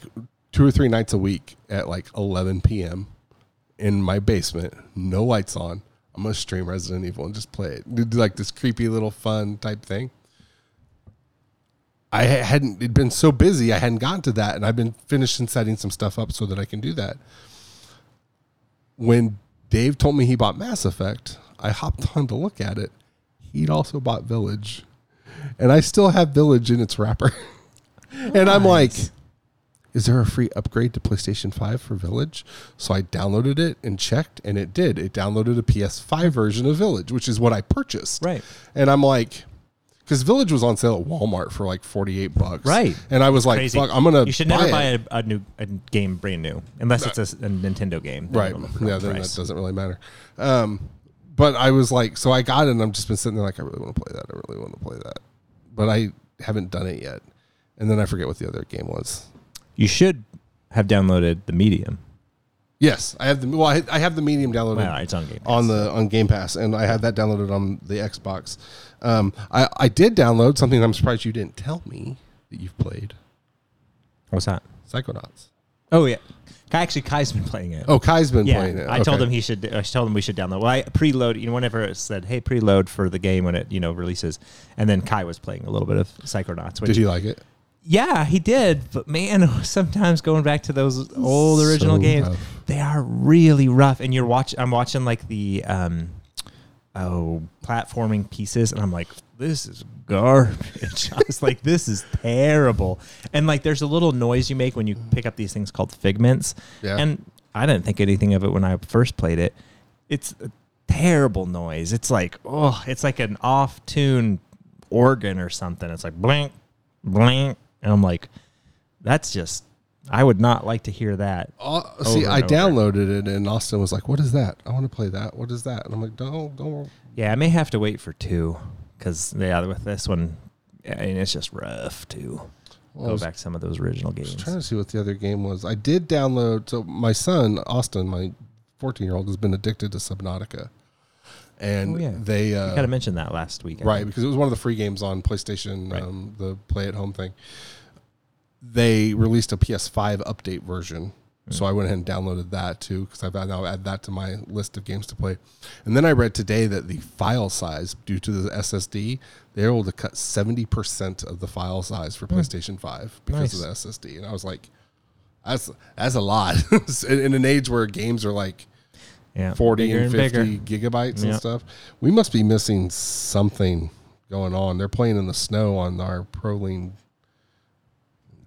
two or three nights a week at like 11 p.m. in my basement, no lights on. I'm gonna stream Resident Evil and just play it. Do like this creepy little fun type thing. I hadn't it'd been so busy I hadn't gotten to that, and I've been finishing setting some stuff up so that I can do that. When Dave told me he bought Mass Effect, I hopped on to look at it. He'd also bought Village, and I still have Village in its wrapper. and I'm like, is there a free upgrade to PlayStation 5 for Village? So I downloaded it and checked, and it did. It downloaded a PS5 version of Village, which is what I purchased. Right. And I'm like, because Village was on sale at Walmart for like 48 bucks. Right. And I was like, Crazy. fuck, I'm going to. You should never buy a, a new a game brand new unless it's a Nintendo game. Right. Yeah, then price. that doesn't really matter. Um, but I was like, so I got it, and I've just been sitting there like, I really want to play that. I really want to play that. But I haven't done it yet. And then I forget what the other game was. You should have downloaded the Medium. Yes, I have the well, I, I have the medium downloaded Well, it's on Game Pass. on the on Game Pass, and I had that downloaded on the Xbox. Um, I I did download something. I'm surprised you didn't tell me that you've played What's that? Psychonauts. Oh yeah, Kai, actually Kai's been playing it. Oh, Kai's been yeah, playing it. I told Okay. him he should. I told him we should download. Well, I preload. You know, whenever it said, "Hey, preload for the game when it you know releases," and then Kai was playing a little bit of Psychonauts. Which, Did he like it? Yeah, he did. But man, sometimes going back to those old original So games, rough. they are really rough. And you're watch. I'm watching like the um, oh platforming pieces, and I'm like, this is garbage. I was like, this is terrible. And like, there's a little noise you make when you pick up these things called figments. Yeah. And I didn't think anything of it when I first played it. It's a terrible noise. It's like, oh, it's like an off tune organ or something. It's like blink, blink. And I'm like, that's just, I would not like to hear that. Uh, see, I over. downloaded it, and Austin was like, "What is that? I want to play that. What is that?" And I'm like, "Don't, don't." Yeah, I may have to wait for two because yeah, with this one, I mean, it's just rough to Well, go was- back to some of those original I was games. trying to see what the other game was. I did download. So my son Austin, my 14 year old, has been addicted to Subnautica, and Oh, yeah. they uh, kind of mentioned that last week, I right think. because it was one of the free games on PlayStation, Right. um, the Play at Home thing. They released a PS5 update version, Hmm. so I went ahead and downloaded that too because I've now add that to my list of games to play. And then I read today that the file size, due to the SSD, they're able to cut seventy percent of the file size for PlayStation Five because of the SSD. And I was like, that's that's a lot in, in an age where games are like Yeah, 40 bigger and 50 gigabytes and stuff. We must be missing something going on. They're playing in the snow on our Proline.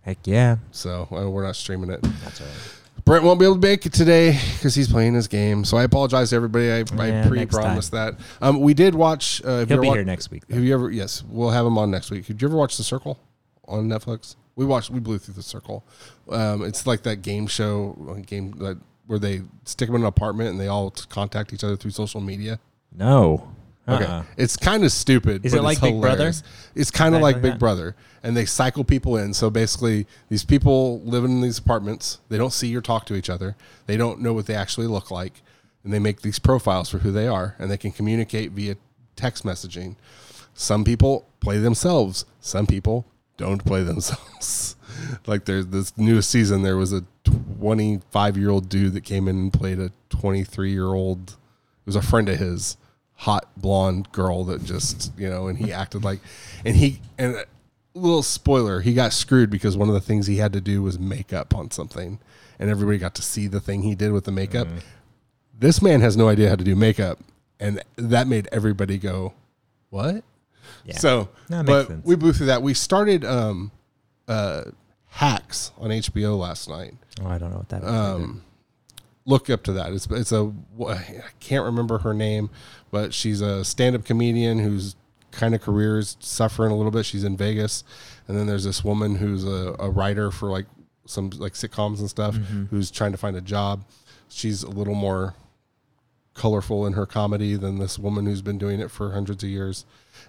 Heck yeah, so uh, we're not streaming it. that's all right. Brent won't be able to make it today because he's playing his game. So I apologize to everybody. I, I pre-promised that. Um, we did watch. Uh, have He'll be wa- here next week. Have you ever? Yes, we'll have him on next week. Did you ever watch The Circle on Netflix? We watched. We blew through The Circle. Um, it's like that game show uh, game that where they stick them in an apartment and they all contact each other through social media. No, Okay, Uh-uh. it's kind of stupid. Is it like it's Big Brother? It's kind of like like Big that? Brother, and they cycle people in. So basically, these people living in these apartments, they don't see or talk to each other. They don't know what they actually look like, and they make these profiles for who they are, and they can communicate via text messaging. Some people play themselves. Some people don't play themselves. like there's this newest season, there was a 25 year old dude that came in and played a 23 year old. It was a friend of his, hot blonde girl that just you know, and he acted like, and he and a little spoiler, he got screwed because one of the things he had to do was makeup on something, and everybody got to see the thing he did with the makeup. This man has no idea how to do makeup, and that made everybody go, "What?" Yeah. So, makes but sense. we blew through that. We started um, uh, Hacks on HBO last night. Oh, I don't know what that is. Um, look up to that. It's it's a I can't remember her name, but she's a stand-up comedian whose kind of career is suffering a little bit. She's in Vegas, and then there's this woman who's a, a writer for like some like sitcoms and stuff, who's trying to find a job. She's a little more colorful in her comedy than this woman who's been doing it for hundreds of years.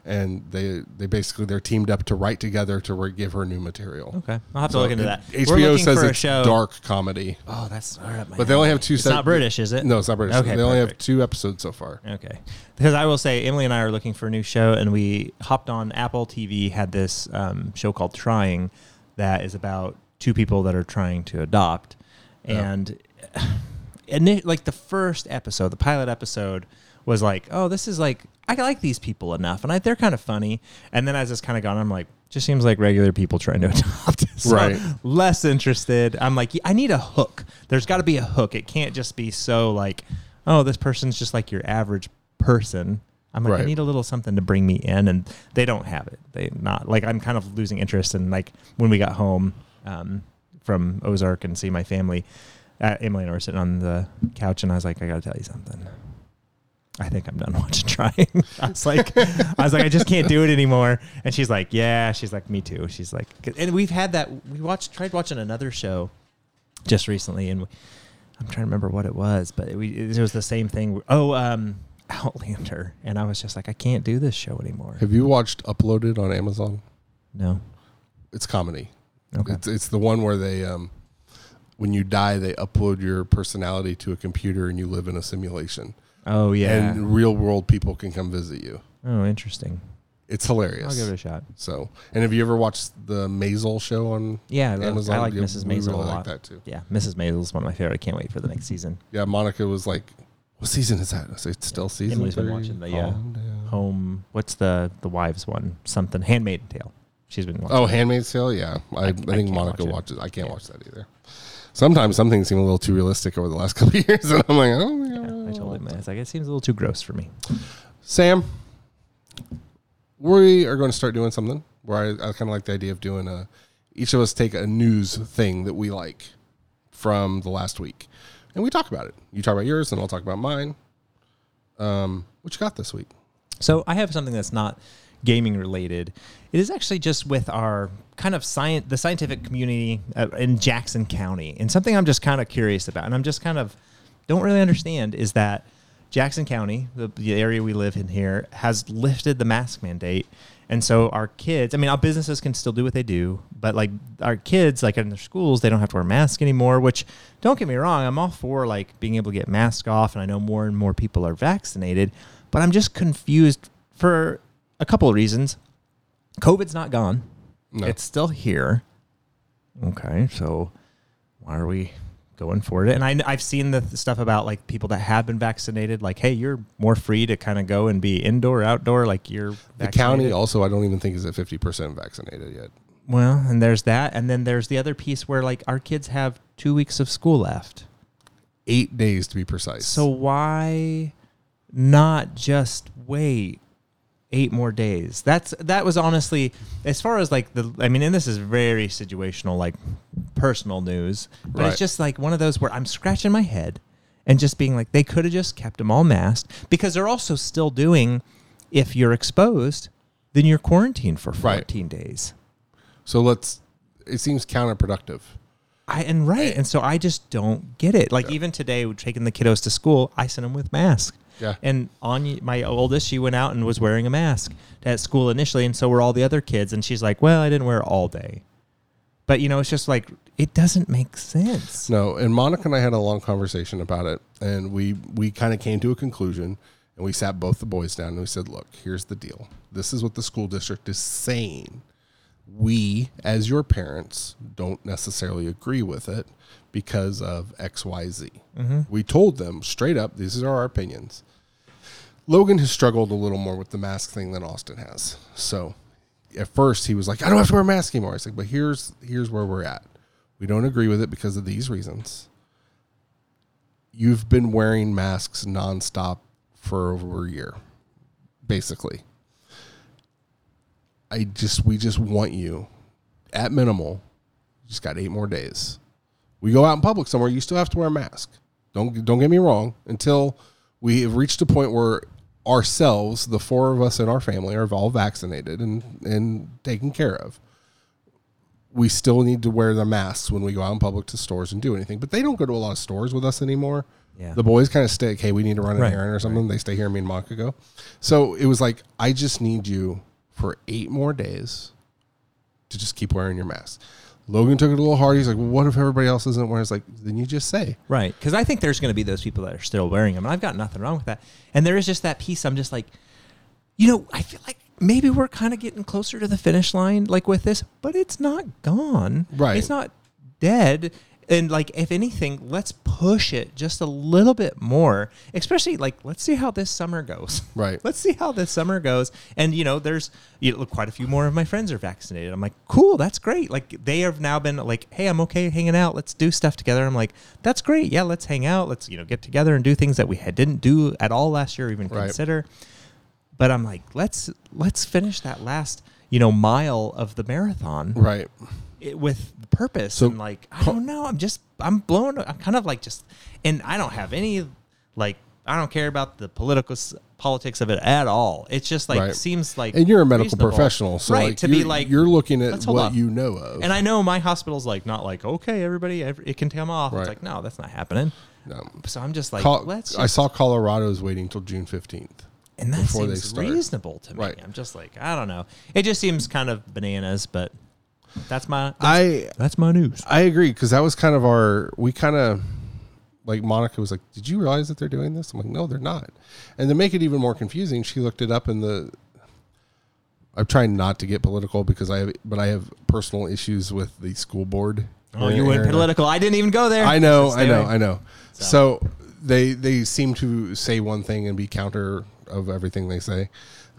And they they basically they're teamed up to write together to re- give her new material. okay, I'll have to So look into that. HBO looking says for a it's show. dark comedy. Oh, that's all right, But they only have two. It's sep- not British, is it? No, it's not British. Okay, they only have perfect. two episodes so far. Okay. Because I will say, Emily and I are looking for a new show, and we hopped on Apple TV, had this um, show called Trying that is about two people that are trying to adopt. And, and it- like the first episode, the pilot episode, was like, oh, this is like, I like these people enough, and I, they're kind of funny. And then as it's kind of gone, I'm like, just seems like regular people trying to adopt. So Right. Less interested. I'm like, I need a hook. There's got to be a hook. It can't just be so like, oh, this person's just like your average person. I'm like, I need a little something to bring me in, and they don't have it. They not like I'm kind of losing interest in like when we got home um, from Ozark and see my family. Uh, Emily and I were sitting on the couch, and I was like, I got to tell you something. I think I'm done watching trying. I was like, I was like, I just can't do it anymore. And she's like, Yeah. She's like, Me too. She's like, and we've had that. We watched, tried watching another show just recently, and we, I'm trying to remember what it was, but we it was the same thing. Oh, um, Outlander, and I was just like, I can't do this show anymore. Have you watched Uploaded on Amazon? No. It's comedy. Okay. It's, it's the one where they, um, when you die, they upload your personality to a computer and you live in a simulation. Oh yeah. And real world people can come visit you. oh, interesting. It's hilarious. I'll give it a shot. So, and have you ever watched the Maisel show on Yeah, Amazon? I like Yeah, Mrs. Maisel really a like lot. that too. Yeah, Mrs. Maisel is one of my favorite. I can't wait for the next season. Yeah, Monica was like, "What season is that?" I said, "It's still season Emily's been watching the, yeah. Down. Home. What's the the wives one? Something. Handmaiden Tale. She's been watching. Oh, Handmaid's Tale. Yeah, I, I, I think Monica watch watches. I can't Yeah. watch that either. Sometimes some things seem a little too realistic over the last couple of years, and I'm like, oh, Yeah, I told him. I was like, it seems a little too gross for me. Sam, we are going to start doing something where I, I kind of like the idea of doing a each of us take a news thing that we like from the last week, and we talk about it. You talk about yours, and I'll talk about mine. Um, what you got this week? So I have something that's not gaming related. It is actually just with our kind of science, the scientific community in Jackson County, and something I'm just kind of curious about, and I'm just kind of don't really understand is that Jackson County, the, the area we live in here, has lifted the mask mandate. And so our kids, I mean, our businesses can still do what they do, but like our kids, like in their schools, they don't have to wear masks anymore, which don't get me wrong, I'm all for like being able to get masks off. And I know more and more people are vaccinated, but I'm just confused for a couple of reasons. COVID's not gone. No. It's still here. Okay, so why are we going for it? And I, I've seen the stuff about like people that have been vaccinated, like, hey, you're more free to kind of go and be indoor, outdoor, like you're The county also, I don't even think is at fifty percent vaccinated yet. Well, and there's that, and then there's the other piece where like our kids have two weeks of school left. Eight days to be precise. So why not just wait eight more days? That's that was honestly as far as like the I mean, and this is very situational, like personal news, but Right. it's just like one of those where I'm scratching my head and just being like, they could have just kept them all masked because they're also still doing. If you're exposed, then you're quarantined for Right. 14 days. so let's. It seems counterproductive. I and right, eh. and so I just don't get it. Like even today, we're taking the kiddos to school. I sent them with masks. Yeah. And on my oldest, she went out and was wearing a mask at school initially, and so were all the other kids. And she's like, "Well, I didn't wear it all day." But you know, it's just like it doesn't make sense. No, and Monica and I had a long conversation about it, and we we kind of came to a conclusion, and we sat both the boys down and we said, "Look, here's the deal. This is what the school district is saying. We, as your parents, don't necessarily agree with it because of X, Y, Z." Mm-hmm. We told them straight up, "These are our opinions." Logan has struggled a little more with the mask thing than Austin has, so. At first, he was like, "I don't have to wear a mask anymore." I like, "But here's here's where we're at. We don't agree with it because of these reasons. You've been wearing masks nonstop for over a year, basically. I just we just want you at minimal. Just got eight more days. We go out in public somewhere, you still have to wear a mask. Don't don't get me wrong. Until we have reached a point where ourselves, the four of us in our family, are all vaccinated and and taken care of we still need to wear the masks when we go out in public to stores and do anything. But they don't go to a lot of stores with us anymore. Yeah. The boys kind of stay, hey, we need to run an Right, errand or something. They stay here, me and Monica go. So it was like, I just need you for eight more days to just keep wearing your mask. Logan took it a little hard. He's like, well, what if everybody else isn't wearing? It's like, then you just say. Right. Because I think there's going to be those people that are still wearing them. And I've got nothing wrong with that. And there is just that piece. I'm just like, you know, I feel like maybe we're kind of getting closer to the finish line, like with this, but it's not gone. Right. It's not dead. And like, if anything, let's push it just a little bit more. Especially like, let's see how this summer goes. Right. Let's see how this summer goes. And you know, there's you know, quite a few more of my friends are vaccinated. I'm like, cool, that's great. Like they have now been like, hey, I'm okay hanging out. Let's do stuff together. I'm like, that's great. Yeah, let's hang out. Let's you know get together and do things that we had, didn't do at all last year, or even Right. consider. But I'm like, let's let's finish that last you know mile of the marathon Right. It, with the purpose So- and like I don't know. I'm just I'm blown. I'm kind of like just, and I don't have any like I don't care about the political politics of it at all. It's just like Right. seems like And you're a medical reasonable. professional. So right like, to be like you're looking at what up. you know of. And I know my hospital's like not like okay everybody ev- it can come off. Right. It's like no that's not happening. No. So I'm just like Col- let's. I Just, saw Colorado's waiting till June 15th. and that seems reasonable to me. Right. I'm just like I don't know. It just seems kind of bananas, but that's my that's, I that's my news. I agree because that was kind of our we kind of like Monica was like, "Did you realize that they're doing this?" I'm like, "No, they're not." And to make it even more confusing, she looked it up in the. I'm trying not to get political because I have, but I have personal issues with the school board. Oh, you went political. I didn't even go there. I know, I know. I know. So they they seem to say one thing and be counter of everything they say.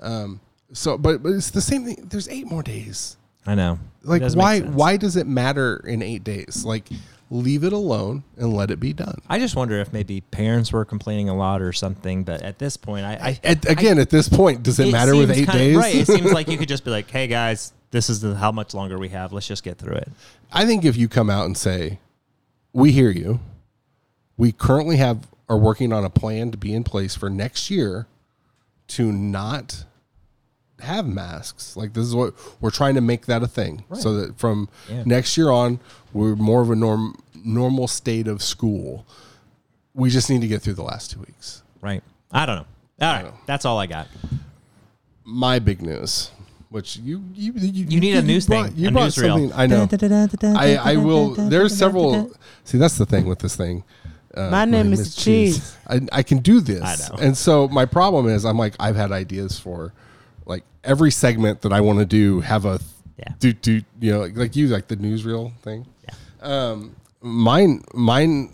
Um, so, but but it's the same thing. There's eight more days I know. Like why why does it matter in eight days like leave it alone and let it be done. I just wonder if maybe parents were complaining a lot or something. But at this point, I, I At, again, at this point, does it, matter with eight days? Right. It seems like you could just be like, "Hey guys, this is the, how much longer we have. Let's just get through it." I think if you come out and say, "We hear you. We currently have are working on a plan to be in place for next year to not have masks. Like this is what we're trying to make that a thing, so that from Yeah. next year on, we're more of a norm normal state of school. We just need to get through the last two weeks. Right. I don't know. All right. That's all I got. My big news." Which you you you, You need a news brought, thing, You a brought newsreel. something. I know. I, I will. There's several. See, that's the thing with this thing. Uh, My name is Cheese. I, I can do this. I know. And so my problem is, I'm like, I've had ideas for like every segment that I want to do have a Yeah. do do you know like you like the newsreel thing. Yeah. Um, mine mine.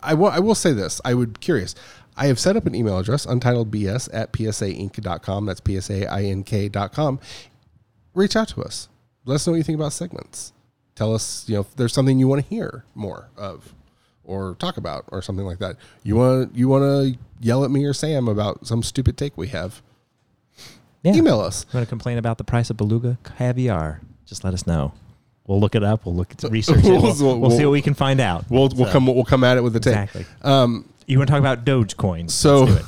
I will I will say this. I would curious. I have set up an email address, untitledbs at psaink.com. That's psaink.com. Reach out to us. Let us know what you think about segments. Tell us, you know, if there's something you want to hear more of or talk about or something like that. You want you want to yell at me or Sam about some stupid take we have. Yeah. Email us. Want to complain about the price of beluga caviar? Just let us know. We'll look it up. We'll look at research it. We'll, We'll- we'll see what we can find out. We'll we'll So, come we'll come at it with the take. exactly. Um, You want to talk about Dogecoin? so Let's do it.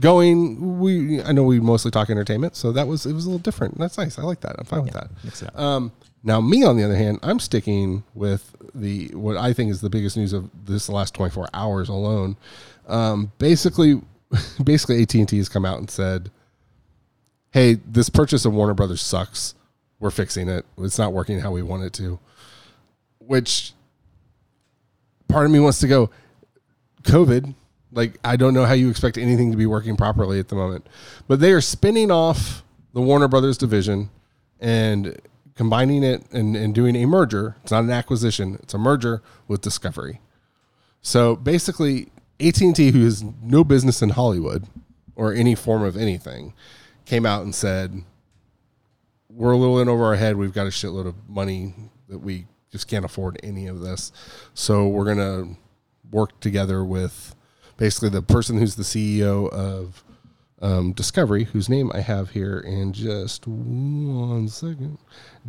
going we I know we mostly talk entertainment, so that was it was a little different. That's nice. I like that. I'm fine with that. mix it up. Um, now me on the other hand, I'm sticking with the what I think is the biggest news of this last 24 hours alone. Um, basically, basically AT and T has come out and said, "Hey, this purchase of Warner Brothers sucks. We're fixing it. It's not working how we want it to." Which part of me wants to go, COVID. Like I don't know how you expect anything to be working properly at the moment, but they are spinning off the Warner Brothers division and combining it and, and doing a merger. It's not an acquisition; it's a merger with Discovery. So basically, AT and T, who has no business in Hollywood or any form of anything, came out and said, "We're a little in over our head. We've got a shitload of money that we just can't afford any of this. So we're gonna work together with basically the person who's the CEO of um, Discovery, whose name I have here in just one second,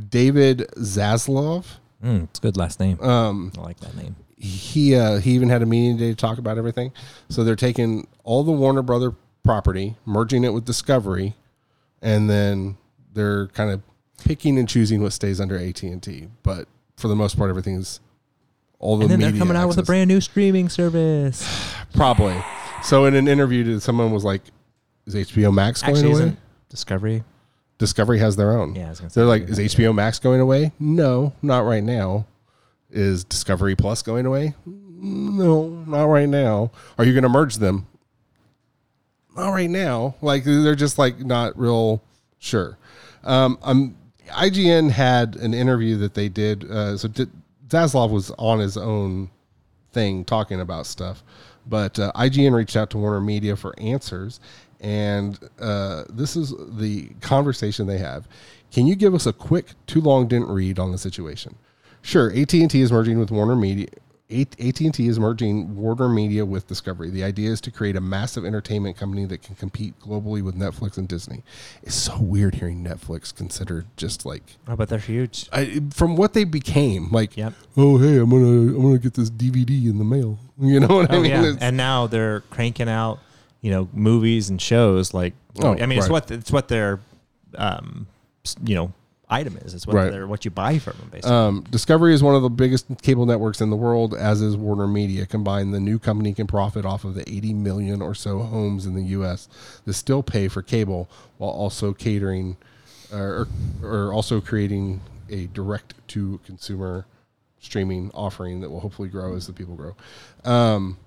David Zaslav. Mm, it's a good last name. Um, I like that name. he uh, he even had a meeting today to talk about everything. So they're taking all the Warner Brother property, merging it with Discovery, and then they're kind of picking and choosing what stays under AT and T. But for the most part, everything's all the And then they're coming out with a brand new streaming service. probably. So in an interview, someone was like, "Is HBO Max going Actually, away?" Discovery? Discovery has their own. Yeah, I was gonna They're like, "Is HBO Max going away?" No, not right now. Is Discovery Plus going away? No, not right now. Are you going to merge them? Not right now. Like they're just like not real sure. Um, um, IGN had an interview that they did. Uh, so did, Zaslav was on his own thing talking about stuff, but uh, IGN reached out to Warner Media for answers, and uh, this is the conversation they have. Can you give us a quick, too long didn't read on the situation? Sure, AT and T is merging with Warner Media. AT and T is merging Warner Media with Discovery. The idea is to create a massive entertainment company that can compete globally with Netflix and Disney. It's so weird hearing Netflix considered just like Oh, but they're huge. I, from what they became. Like, Yep. oh hey, I'm gonna I'm gonna get this DVD in the mail. You know what I Oh mean? yeah, It's- and now they're cranking out, you know, movies and shows. Like, Oh, I mean, it's what it's what their, um, you know, item is. It's what Right. they're what you buy from them, basically. Um, Discovery is one of the biggest cable networks in the world, as is Warner Media. Combined, the new company can profit off of the 80 million or so homes in the U.S. that still pay for cable, while also catering, or, or also creating a direct-to-consumer streaming offering that will hopefully grow as the people grow. Um,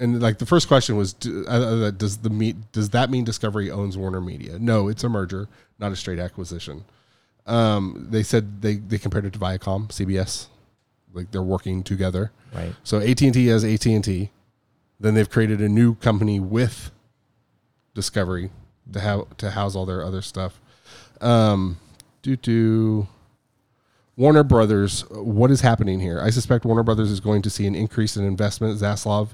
and like the first question was, do, uh, uh, does the meet does that mean Discovery owns Warner Media? No, it's a merger, not a straight acquisition. Um, they said they, they compared it to Viacom, CBS, like they're working together. right. So AT and T has AT and T. Then they've created a new company with Discovery to have to house all their other stuff. Um, due to Warner Brothers, what is happening here? I suspect Warner Brothers is going to see an increase in investment. Zaslav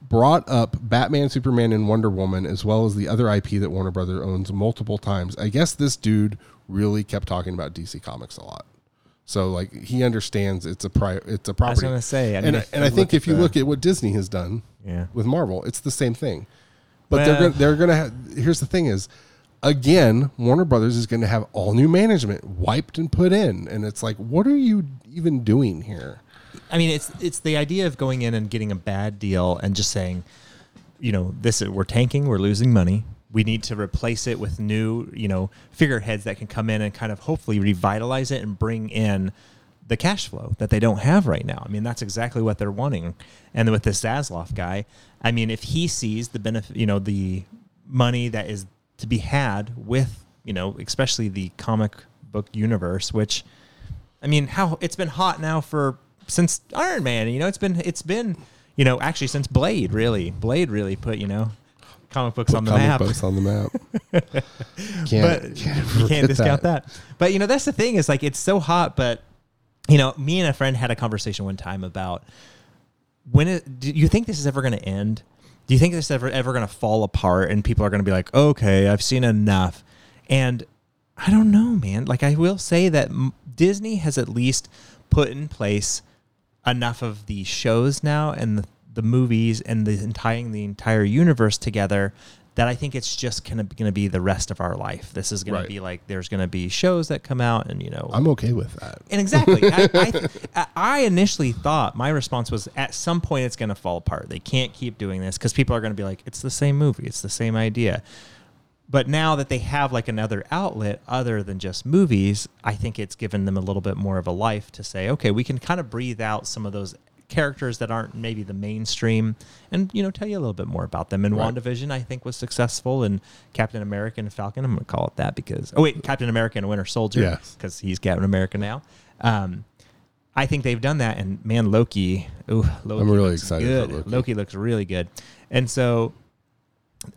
brought up Batman, Superman, and Wonder Woman, as well as the other IP that Warner Brothers owns multiple times. I guess this dude really kept talking about DC Comics a lot. So like he understands it's a pri- it's a property. I was gonna say, I mean, and if and I think if you the- look at what Disney has done Yeah. with Marvel, it's the same thing. But they're gonna, they're going to have. Here's the thing: is again, Warner Brothers is going to have all new management wiped and put in, and it's like, what are you even doing here? I mean, it's it's the idea of going in and getting a bad deal and just saying, you know, this is, we're tanking, we're losing money. We need to replace it with new, you know, figureheads that can come in and kind of hopefully revitalize it and bring in the cash flow that they don't have right now. I mean, that's exactly what they're wanting. And with this Zaslav guy, I mean, if he sees the benefit, you know, the money that is to be had with, you know, especially the comic book universe, which I mean, how it's been hot now for since Iron Man. You know, it's been it's been you know actually since Blade. Really, Blade really put you know comic books on the map. Comic map. books on the map. but can't, you can't discount that. But you know, that's the thing is like it's so hot. But you know, me and a friend had a conversation one time about when it, do you think this is ever going to end? Do you think this is ever ever going to fall apart and people are going to be like, okay, I've seen enough? And I don't know, man. Like I will say that Disney has at least put in place enough of the shows now and the, the movies and the tying the entire universe together that I think it's just gonna gonna be the rest of our life. This is gonna Right. be like there's gonna be shows that come out and you know I'm okay with that. and exactly, I, I, I initially thought my response was at some point it's going to fall apart. They can't keep doing this because people are going to be like, it's the same movie, it's the same idea. But now that they have like another outlet other than just movies, I think it's given them a little bit more of a life to say, okay, we can kind of breathe out some of those characters that aren't maybe the mainstream and you know tell you a little bit more about them and Right. WandaVision I think was successful and Captain America and Falcon I'm going to call it that because oh wait Captain America and Winter Soldier Yes. because he's Captain America now. Um, I think they've done that, and man, Loki. Ooh, Loki I'm really looks excited Good. Loki. Loki looks really good, and so,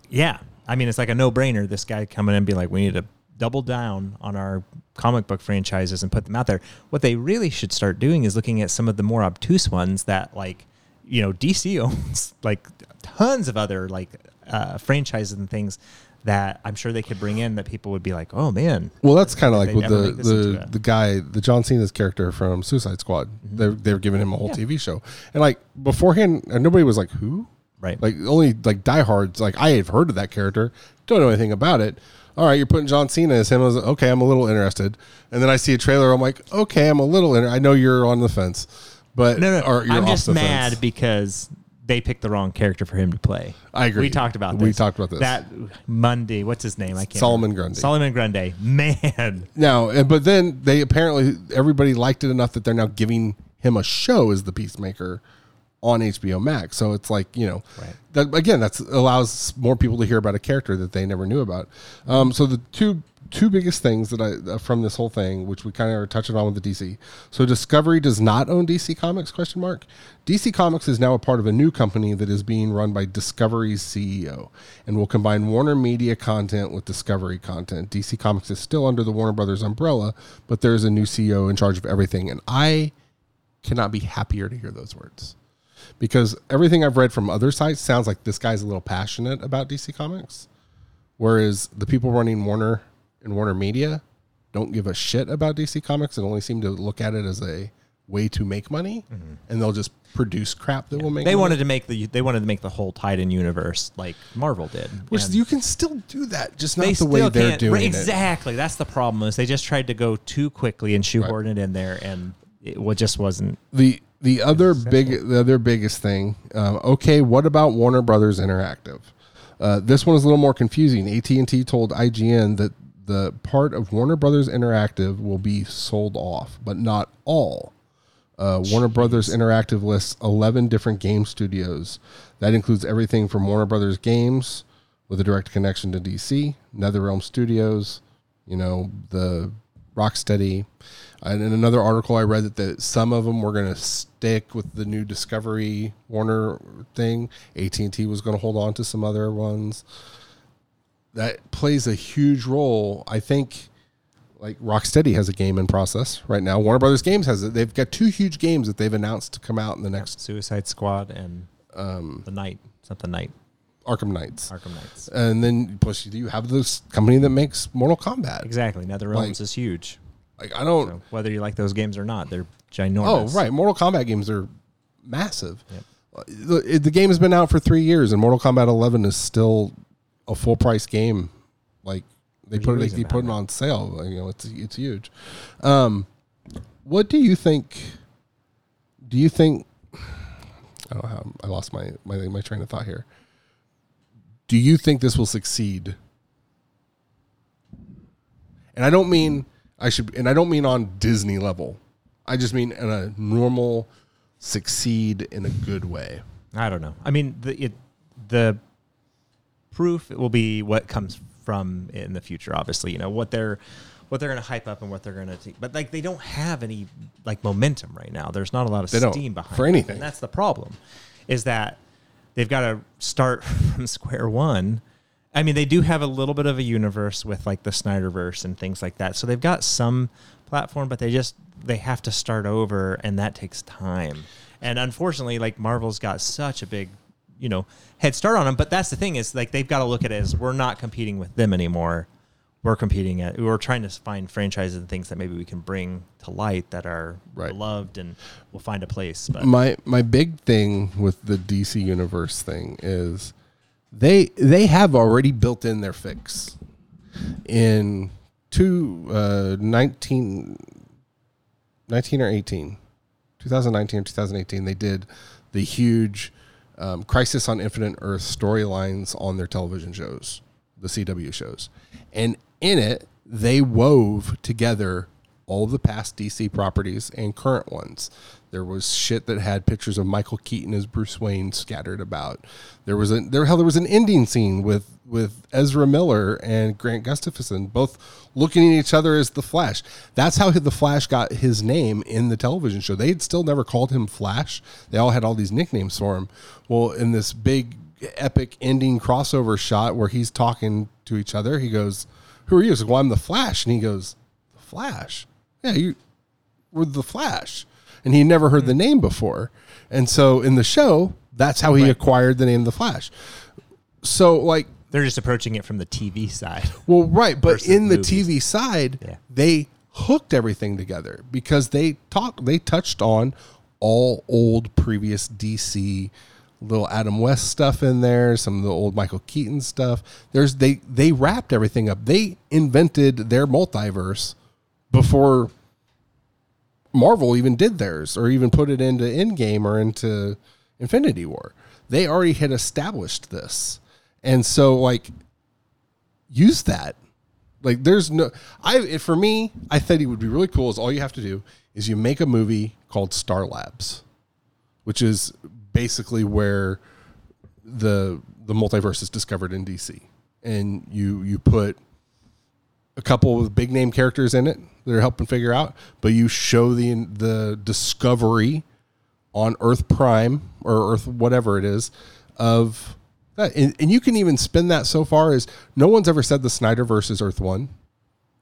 yeah, I mean, it's like a no-brainer. This guy coming in and be like, we need to double down on our comic book franchises and put them out there. What they really should start doing is looking at some of the more obtuse ones that, like, you know, DC owns like tons of other like uh, franchises and things that I'm sure they could bring in that people would be like, oh man, Well, that's kind of like with the make this into the, the guy, the John Cena's character from Suicide Squad. Mm-hmm. They're they're giving him a whole TV show, and like beforehand, uh, nobody was like, "Who?" right? Like only like diehards, like I have heard of that character, don't know anything about it. All right, you're putting John Cena as him. I was like, okay, I'm a little interested, and then I see a trailer. I'm like, okay, I'm a little. Inter- I know you're on the fence, but No, no, or you're I'm off just the mad fence. because they picked the wrong character for him to play. I agree. We talked about this. We talked about this. That Monday, what's his name? I can't. Solomon remember. Grundy. Solomon Grundy. Man, Now, eh, but then they apparently everybody liked it enough that they're now giving him a show as the Peacemaker on HBO Max. So it's like you know, Right. that again that allows more people to hear about a character that they never knew about. Um, so the two two biggest things that I uh, from this whole thing, which we kind of are touching on with the DC. So Discovery does not own DC Comics? Question mark. DC Comics is now a part of a new company that is being run by Discovery's CEO and will combine Warner Media content with Discovery content. DC Comics is still under the Warner Brothers umbrella, but there is a new CEO in charge of everything, and I cannot be happier to hear those words because everything I've read from other sites sounds like this guy's a little passionate about DC Comics, whereas the people running Warner and Warner Media don't give a shit about DC Comics and only seem to look at it as a way to make money, mm-hmm. and they'll just produce crap that will make. they money. wanted to make the they wanted to make the whole Titan universe like Marvel did. which And you can still do that, just not the way they're doing right, it. Exactly. That's the problem. Is they just tried to go too quickly and shoehorn it in there, and it just wasn't. the the other big the other biggest thing um, okay what about warner brothers interactive? Uh, this one is a little more confusing. At&t told ign that the part of warner brothers interactive will be sold off but not all. Uh, warner brothers interactive lists 11 different game studios. That includes everything from warner brothers games with a direct connection to dc netherrealm studios you know the rocksteady. And in another article i read that the, some of them were going to stick with the new discovery warner thing. At&t was going to hold on to some other ones. That plays a huge role i think like Rocksteady has a game in process right now. Warner Brothers Games has it. They've got two huge games that they've announced to come out in the next Suicide Squad and um, the Night, It's not the Night, Arkham Knights. Arkham Knights. And then plus you have this company that makes Mortal Kombat. Exactly. NetherRealms Like- is huge. Like I don't So whether you like those games or not, they're ginormous. Oh, ginormous. right. Mortal Kombat games are massive. Uh, The, the game has been out for three years, and Mortal Kombat 11 is still a full price game. Like they There's put it, they reason putting it behind on sale. Like, You know, it's it's huge. Um, what do you think? Do you think? I don't know how I lost my my my train of thought here. Do you think this will succeed? And I don't mean I should, and I don't mean on Disney level. I just mean in a normal succeed in a good way. I don't know. I mean, the it, the proof will be what comes from in the future. Obviously, you know what they're what they're going to hype up and what they're going to take. But like they don't have any like momentum right now. There's not a lot of They steam behind for it. anything. and that's the problem. Is that they've got to start from square one. I mean, they do have a little bit of a universe with like the Snyderverse and things like that. So they've got some platform, but they just they have to start over, and that takes time. And unfortunately, like Marvel's got such a big, you know, head start on them. But that's the thing is like they've got to look at it as we're not competing with them anymore. We're competing at we're trying to find franchises and things that maybe we can bring to light that are Right. beloved and will find a place. But My my big thing with the DC universe thing is they they have already built in their fix in two uh 19, 19 or 18 2019 or 2018 they did the huge um, crisis on infinite earth storylines on their television shows the cw shows and in it they wove together all the past dc properties and current ones. There was shit that had pictures of michael keaton as bruce wayne scattered about. There was a there hell there was an ending scene with with ezra miller and grant gustafson both looking at each other as the flash. That's how the flash got his name in the television show. They'd still never called him flash. They all had all these nicknames for him. Well in this big epic ending crossover shot where he's talking to each other he goes who are you? He's like, well, I'm the Flash. And he goes, the Flash? Yeah, you were the Flash. And he never heard the hmm. name before. And so in the show, that's how he acquired the name the Flash. So like, they're just approaching it from the TV side. well, right, but in the movies. TV side, Yeah. they hooked everything together because they talked, they touched on all old previous DC little Adam West stuff in there, some of the old Michael Keaton stuff. There's they they wrapped everything up. They invented their multiverse before Marvel even did theirs or even put it into Endgame or into Infinity War. They already had established this. And so like use that. Like there's no I for me, I thought it would be really cool is all you have to do is you make a movie called Star Labs, which is basically where the the multiverse is discovered in DC. And you you put a couple of big name characters in it that are helping figure out, but you show the the discovery on Earth Prime or Earth whatever it is of that, and, and you can even spin that so far as no one's ever said the Snyderverse is Earth One.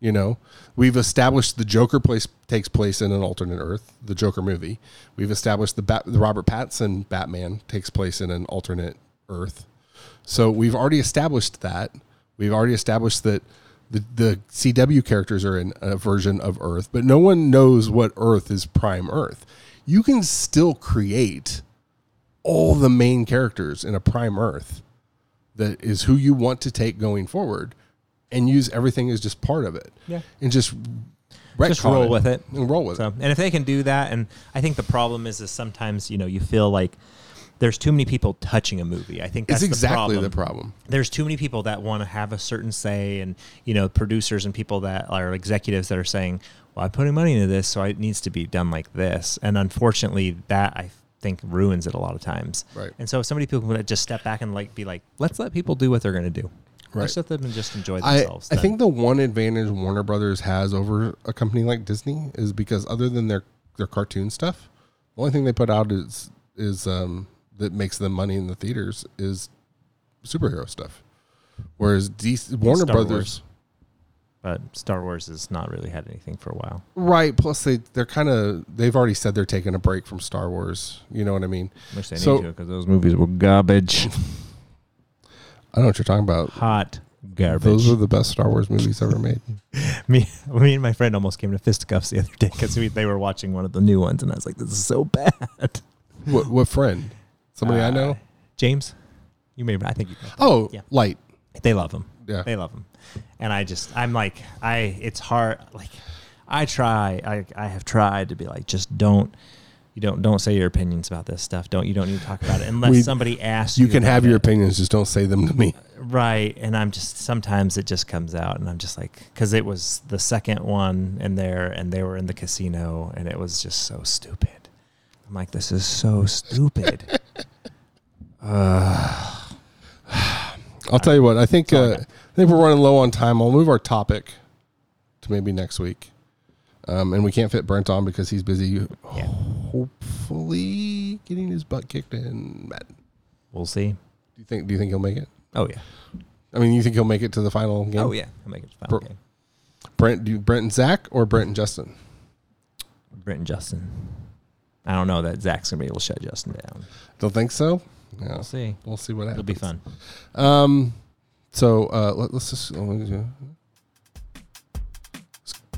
You know, we've established the Joker place takes place in an alternate Earth, the Joker movie. We've established the, Bat, the Robert Pattinson Batman takes place in an alternate Earth. So we've already established that. We've already established that the, the CW characters are in a version of Earth, but no one knows what Earth is prime Earth. You can still create all the main characters in a prime Earth that is who you want to take going forward and use everything as just part of it. Yeah. And just Just roll with it. And roll with So, it. and if they can do that, and I think the problem is, is sometimes you know you feel like there's too many people touching a movie. I think that's It's exactly the the problem. problem. There's too many people that want to have a certain say, and you know producers and people that are executives that are saying, "Well, I'm putting money into this, so it needs to be done like this." And unfortunately, that I think ruins it a lot of times. Right. And so if somebody people would just step back and like be like, "Let's let people do what they're going to do." Right. Let's let them and just enjoy I, themselves. I then. think the one advantage Warner Brothers has over a company like Disney is because other than their their cartoon stuff, the only thing they put out is is um, that makes them money in the theaters is superhero stuff. Whereas DC, Warner Star Brothers, Wars. But Star Wars has not really had anything for a while. Right. Plus, they they're kind of they've already said they're taking a break from Star Wars. You know what I mean? Which they So- need to because those movies were garbage. I don't know what you're talking about. Hot garbage. Those are the best Star Wars movies ever made. me, me and my friend almost came to fisticuffs the other day because they were watching one of the new ones, and I was like, "This is so bad." what what friend? Somebody I Uh, know. James. You may, I think you. Oh, yeah. light. They love him. Yeah. They love him, and I just, I'm like, I. It's hard. Like, I try. I, I have tried to be like, just don't. You don't don't say your opinions about this stuff. Don't you don't need to talk about it unless We- somebody asks you. You can have your it. opinions, just don't say them to me. Right. And I'm just, sometimes it just comes out and I'm just like, because it was the second one in there and they were in the casino and it was just so stupid. I'm like, this is so stupid. I'll tell you what. I think uh. I think we're running low on time. I'll move our topic to maybe next week. Um, and we can't fit Brent on because he's busy. Yeah. Hopefully, getting his butt kicked in. Madden. we'll see. Do you think? Do you think he'll make it? Oh, yeah. I mean, you think he'll make it to the final game? Oh, yeah. I'll make it to the final Bro- game. Brent, do you, Brent and Zach or Brent and Justin? Brent and Justin. I don't know that Zach's going to be able to shut Justin down. Don't think so. Yeah, We'll see. we'll see what happens. It'll be fun. Um, so uh, let, us just.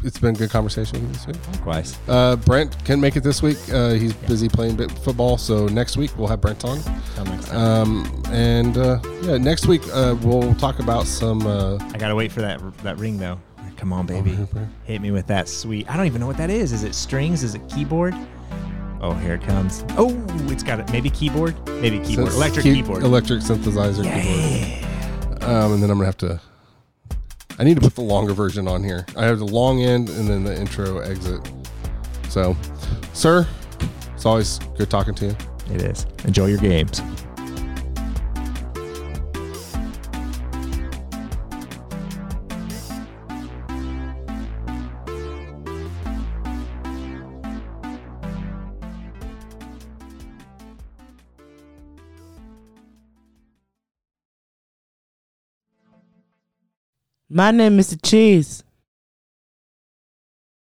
It's been a good conversation this week. Likewise. Uh, Brent can't make it this week. Uh, he's busy playing bit football. So next week we'll have Brent on. Um, and uh, yeah, next week uh, we'll talk about some. Uh, I got to wait for that that ring, though. Come on, baby. Hit me with that sweet. I don't even know what that is. Is it strings? Is it keyboard? Oh, here it comes. Oh, it's got it. Maybe keyboard. Maybe keyboard. Electric key- keyboard. Electric synthesizer keyboard. Um, and then I'm gonna have to. I need to put the longer version on here. I have the long end and then the intro exit. So, sir, it's always good talking to you. It is. Enjoy your games. My name is Cheese.